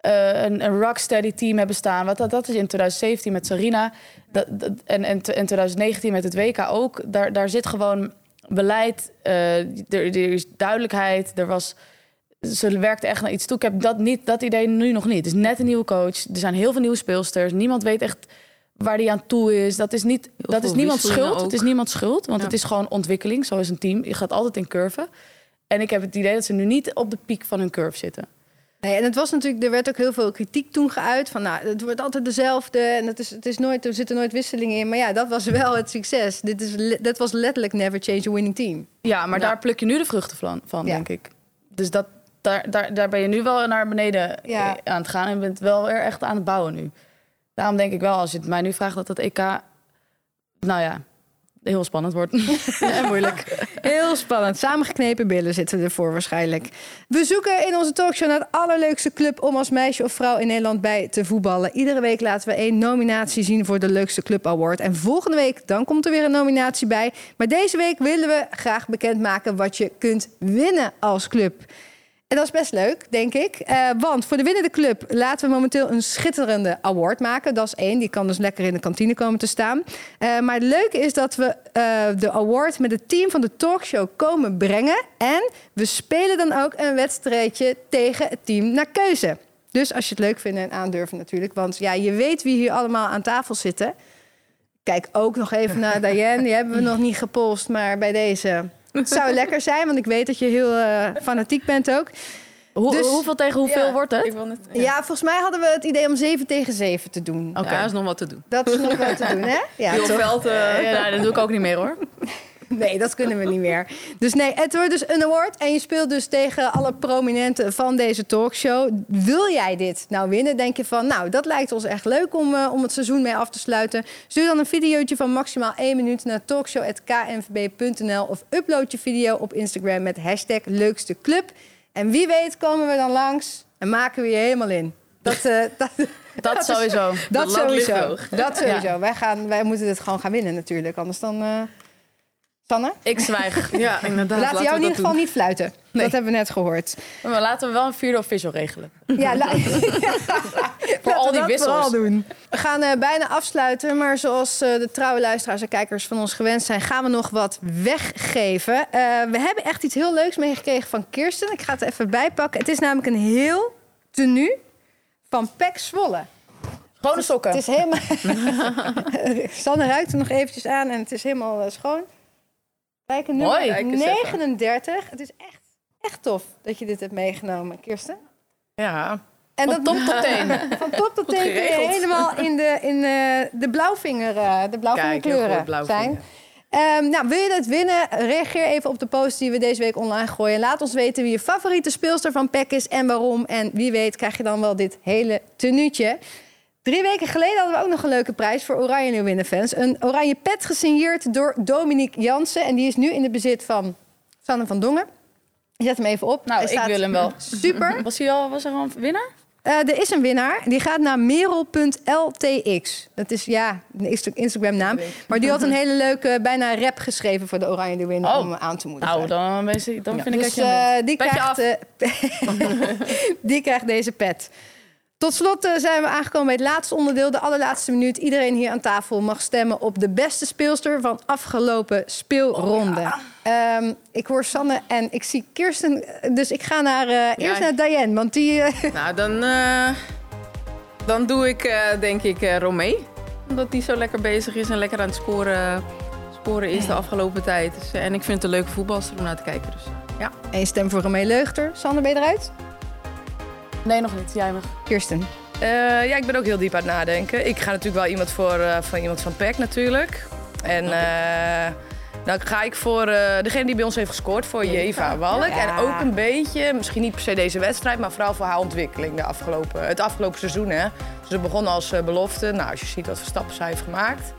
Speaker 2: eh, een, een rocksteady team hebben staan. Wat dat, dat is in 2017 met Sarina. Dat, dat- en, en 2019 met het WK ook. Daar, daar zit gewoon beleid, eh, er, er is duidelijkheid. Er was, ze werkte echt naar iets toe. Ik heb dat, niet, dat idee nu nog niet. Het is net een nieuwe coach. Er zijn heel veel nieuwe speelsters. Niemand weet echt waar die aan toe is. Dat is, niet, dat is niemands
Speaker 3: wisselingen
Speaker 2: schuld. Het is niemands schuld, want
Speaker 3: Ja.
Speaker 2: het is gewoon ontwikkeling. Zo is een team. Je gaat altijd in curve. En ik heb het idee dat ze nu niet op de piek van hun curve zitten.
Speaker 1: Nee, en het was natuurlijk, er werd ook heel veel kritiek toen geuit. Van nou, het wordt altijd dezelfde. En het is, het is nooit, er zitten nooit wisselingen in. Maar ja, dat was wel het succes. Dit is, dat was letterlijk never change a winning team.
Speaker 2: Ja, maar
Speaker 1: Ja.
Speaker 2: daar pluk je nu de vruchten van, van
Speaker 1: Ja.
Speaker 2: denk ik. Dus dat, daar, daar, daar ben je nu wel naar beneden
Speaker 1: Ja.
Speaker 2: eh, aan het gaan. En bent wel weer echt aan het bouwen nu. Daarom denk ik wel, als je het mij nu vraagt, dat dat EK... Nou ja, heel spannend wordt. moeilijk.
Speaker 1: Heel spannend. Samengeknepen billen zitten ervoor waarschijnlijk. We zoeken in onze talkshow naar het allerleukste club om als meisje of vrouw in Nederland bij te voetballen. Iedere week laten we één nominatie zien voor de leukste club award. En volgende week dan komt er weer een nominatie bij. Maar deze week willen we graag bekendmaken wat je kunt winnen als club. En dat is best leuk, denk ik. Eh, want voor de winnende club laten we momenteel een schitterende award maken. Dat is één. Die kan dus lekker in de kantine komen te staan. Eh, maar het leuke is dat we eh, de award met het team van de talkshow komen brengen. En we spelen dan ook een wedstrijdje tegen het team naar keuze. Dus als je het leuk vindt en aandurven natuurlijk. Want ja, je weet wie hier allemaal aan tafel zitten. Kijk ook nog even naar Diane. Die hebben we nog niet gepolst, maar bij deze... Het zou lekker zijn, want ik weet dat je heel eh, fanatiek bent ook.
Speaker 2: Hoe,
Speaker 1: Dus-
Speaker 2: hoeveel tegen hoeveel
Speaker 1: Ja.
Speaker 2: wordt het?
Speaker 3: Ik wil net, ja.
Speaker 1: Ja, volgens mij hadden we het idee om 7 tegen 7 te doen.
Speaker 2: Oké.
Speaker 3: Ja, is nog wat te doen.
Speaker 1: Dat is nog wel te doen, hè? Ja,
Speaker 3: Heel veld, eh,
Speaker 2: Ja, nou, dat doe ik ook niet meer hoor.
Speaker 1: Nee, dat kunnen we niet meer. Dus nee, het wordt dus een award. En je speelt dus tegen alle prominenten van deze talkshow. Wil jij dit nou winnen? Denk je van, nou, dat lijkt ons echt leuk om, eh, om het seizoen mee af te sluiten. Stuur dan een videootje van maximaal 1 minuut naar talkshow.knvb.nl of upload je video op Instagram met hashtag leukste club. En wie weet komen we dan langs en maken we je helemaal in. Dat, eh, dat,
Speaker 2: Dat, sowieso.
Speaker 1: dat sowieso. Dat sowieso. Wij, gaan, wij moeten dit gewoon gaan winnen natuurlijk. Anders dan... eh Sanne?
Speaker 2: Ik zwijg.
Speaker 3: Ja, inderdaad.
Speaker 1: Laat
Speaker 3: laten
Speaker 1: jou in ieder geval
Speaker 3: doen.
Speaker 1: niet fluiten.
Speaker 2: Nee.
Speaker 1: Dat hebben we net gehoord.
Speaker 2: Maar laten we wel een vierde official regelen.
Speaker 1: Ja, la-
Speaker 2: Voor al die
Speaker 1: dat
Speaker 2: wissels.
Speaker 1: vooral doen. We gaan eh, bijna afsluiten, maar zoals eh, de trouwe luisteraars en kijkers van ons gewend zijn, gaan we nog wat weggeven. Eh, we hebben echt iets heel leuks meegekregen van Kirsten. Ik ga het even bijpakken. Het is namelijk een heel tenue van Pek Zwolle.
Speaker 2: Gewone sokken.
Speaker 1: Het is helemaal. Sanne ruikt er nog eventjes aan en het is helemaal schoon. Kijk, nummer
Speaker 2: Mooi.
Speaker 3: Kijk eens even.
Speaker 1: 39. Het is echt, echt tof dat je dit hebt meegenomen, Kirsten.
Speaker 4: Ja,
Speaker 1: En
Speaker 2: Van top tot teen.
Speaker 1: van top tot teen kun je
Speaker 3: geregeld.
Speaker 1: helemaal in de, in de, de blauwvinger, eh, de blauwvingerkleuren zijn. Ehm, nou, wil je dat winnen? Reageer even op de post die we deze week online gooien. Laat ons weten wie je favoriete speelster van PEC is en waarom. En wie weet krijg je dan wel dit hele tenuutje. Drie weken geleden hadden we ook nog een leuke prijs voor Oranje Leeuwinnen fans. Een oranje pet gesigneerd door Dominique Jansen. En die is nu in de bezit van Sanne van Dongen. Ik zet hem even op.
Speaker 2: Nou,
Speaker 1: Hij
Speaker 2: ik wil hem wel.
Speaker 1: Super.
Speaker 2: Was hij al was er al een winnaar?
Speaker 1: Eh, er is een winnaar. Die gaat naar merel.ltx. Dat is ja, een Insta- Instagram-naam. Maar die had een hele leuke, bijna rap geschreven voor de Oranje de Winner
Speaker 2: Oh.
Speaker 1: om aan te moedigen.
Speaker 2: Nou, dan, dan vind ik
Speaker 1: Dus
Speaker 2: dat je
Speaker 1: eh, die, krijgt, eh, die krijgt deze pet. Tot slot eh, zijn we aangekomen bij het laatste onderdeel, de allerlaatste minuut. Iedereen hier aan tafel mag stemmen op de beste speelster van afgelopen speelronde. Ehm, ik hoor Sanne en ik zie Kirsten, dus ik ga naar, eh, eerst naar Diane, want die... eh,
Speaker 3: Nou, dan, dan doe ik denk ik Romee. Omdat die zo lekker bezig is en lekker aan het scoren, scoren is de afgelopen tijd. Dus, en ik vind het een leuke voetbalster om naar te kijken. Dus ja.
Speaker 1: Eén stem voor Romee Leugter. Sanne, ben je eruit?
Speaker 2: Nee, nog niet. Jij mag.
Speaker 1: Kirsten.
Speaker 4: Eh, ja, ik ben ook heel diep aan het nadenken. Ik ga natuurlijk wel iemand voor eh, van iemand van PEC natuurlijk. En eh, dan ga ik voor eh, degene die bij ons heeft gescoord, voor Jeva Walk.
Speaker 1: Ja.
Speaker 4: En ook een beetje, misschien niet per se deze wedstrijd, maar vooral voor haar ontwikkeling de afgelopen, het afgelopen seizoen. Hè. Dus ze begon als belofte. Nou, als je ziet wat voor stappen zij heeft gemaakt,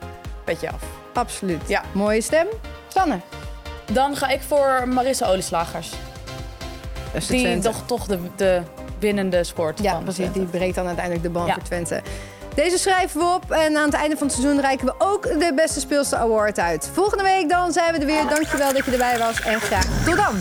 Speaker 4: petje af.
Speaker 1: Absoluut.
Speaker 4: Ja.
Speaker 1: Mooie stem. Sanne.
Speaker 2: Dan ga ik voor Marissa Olieslagers. Die toch, toch de, de binnen de
Speaker 1: sport.
Speaker 2: Ja,
Speaker 1: precies. Die breekt dan uiteindelijk de bal voor Twente. Deze schrijven we op en aan het einde van het seizoen reiken we ook de Beste Speelster Award uit. Volgende week dan zijn we er weer. Dankjewel dat je erbij was en graag tot dan.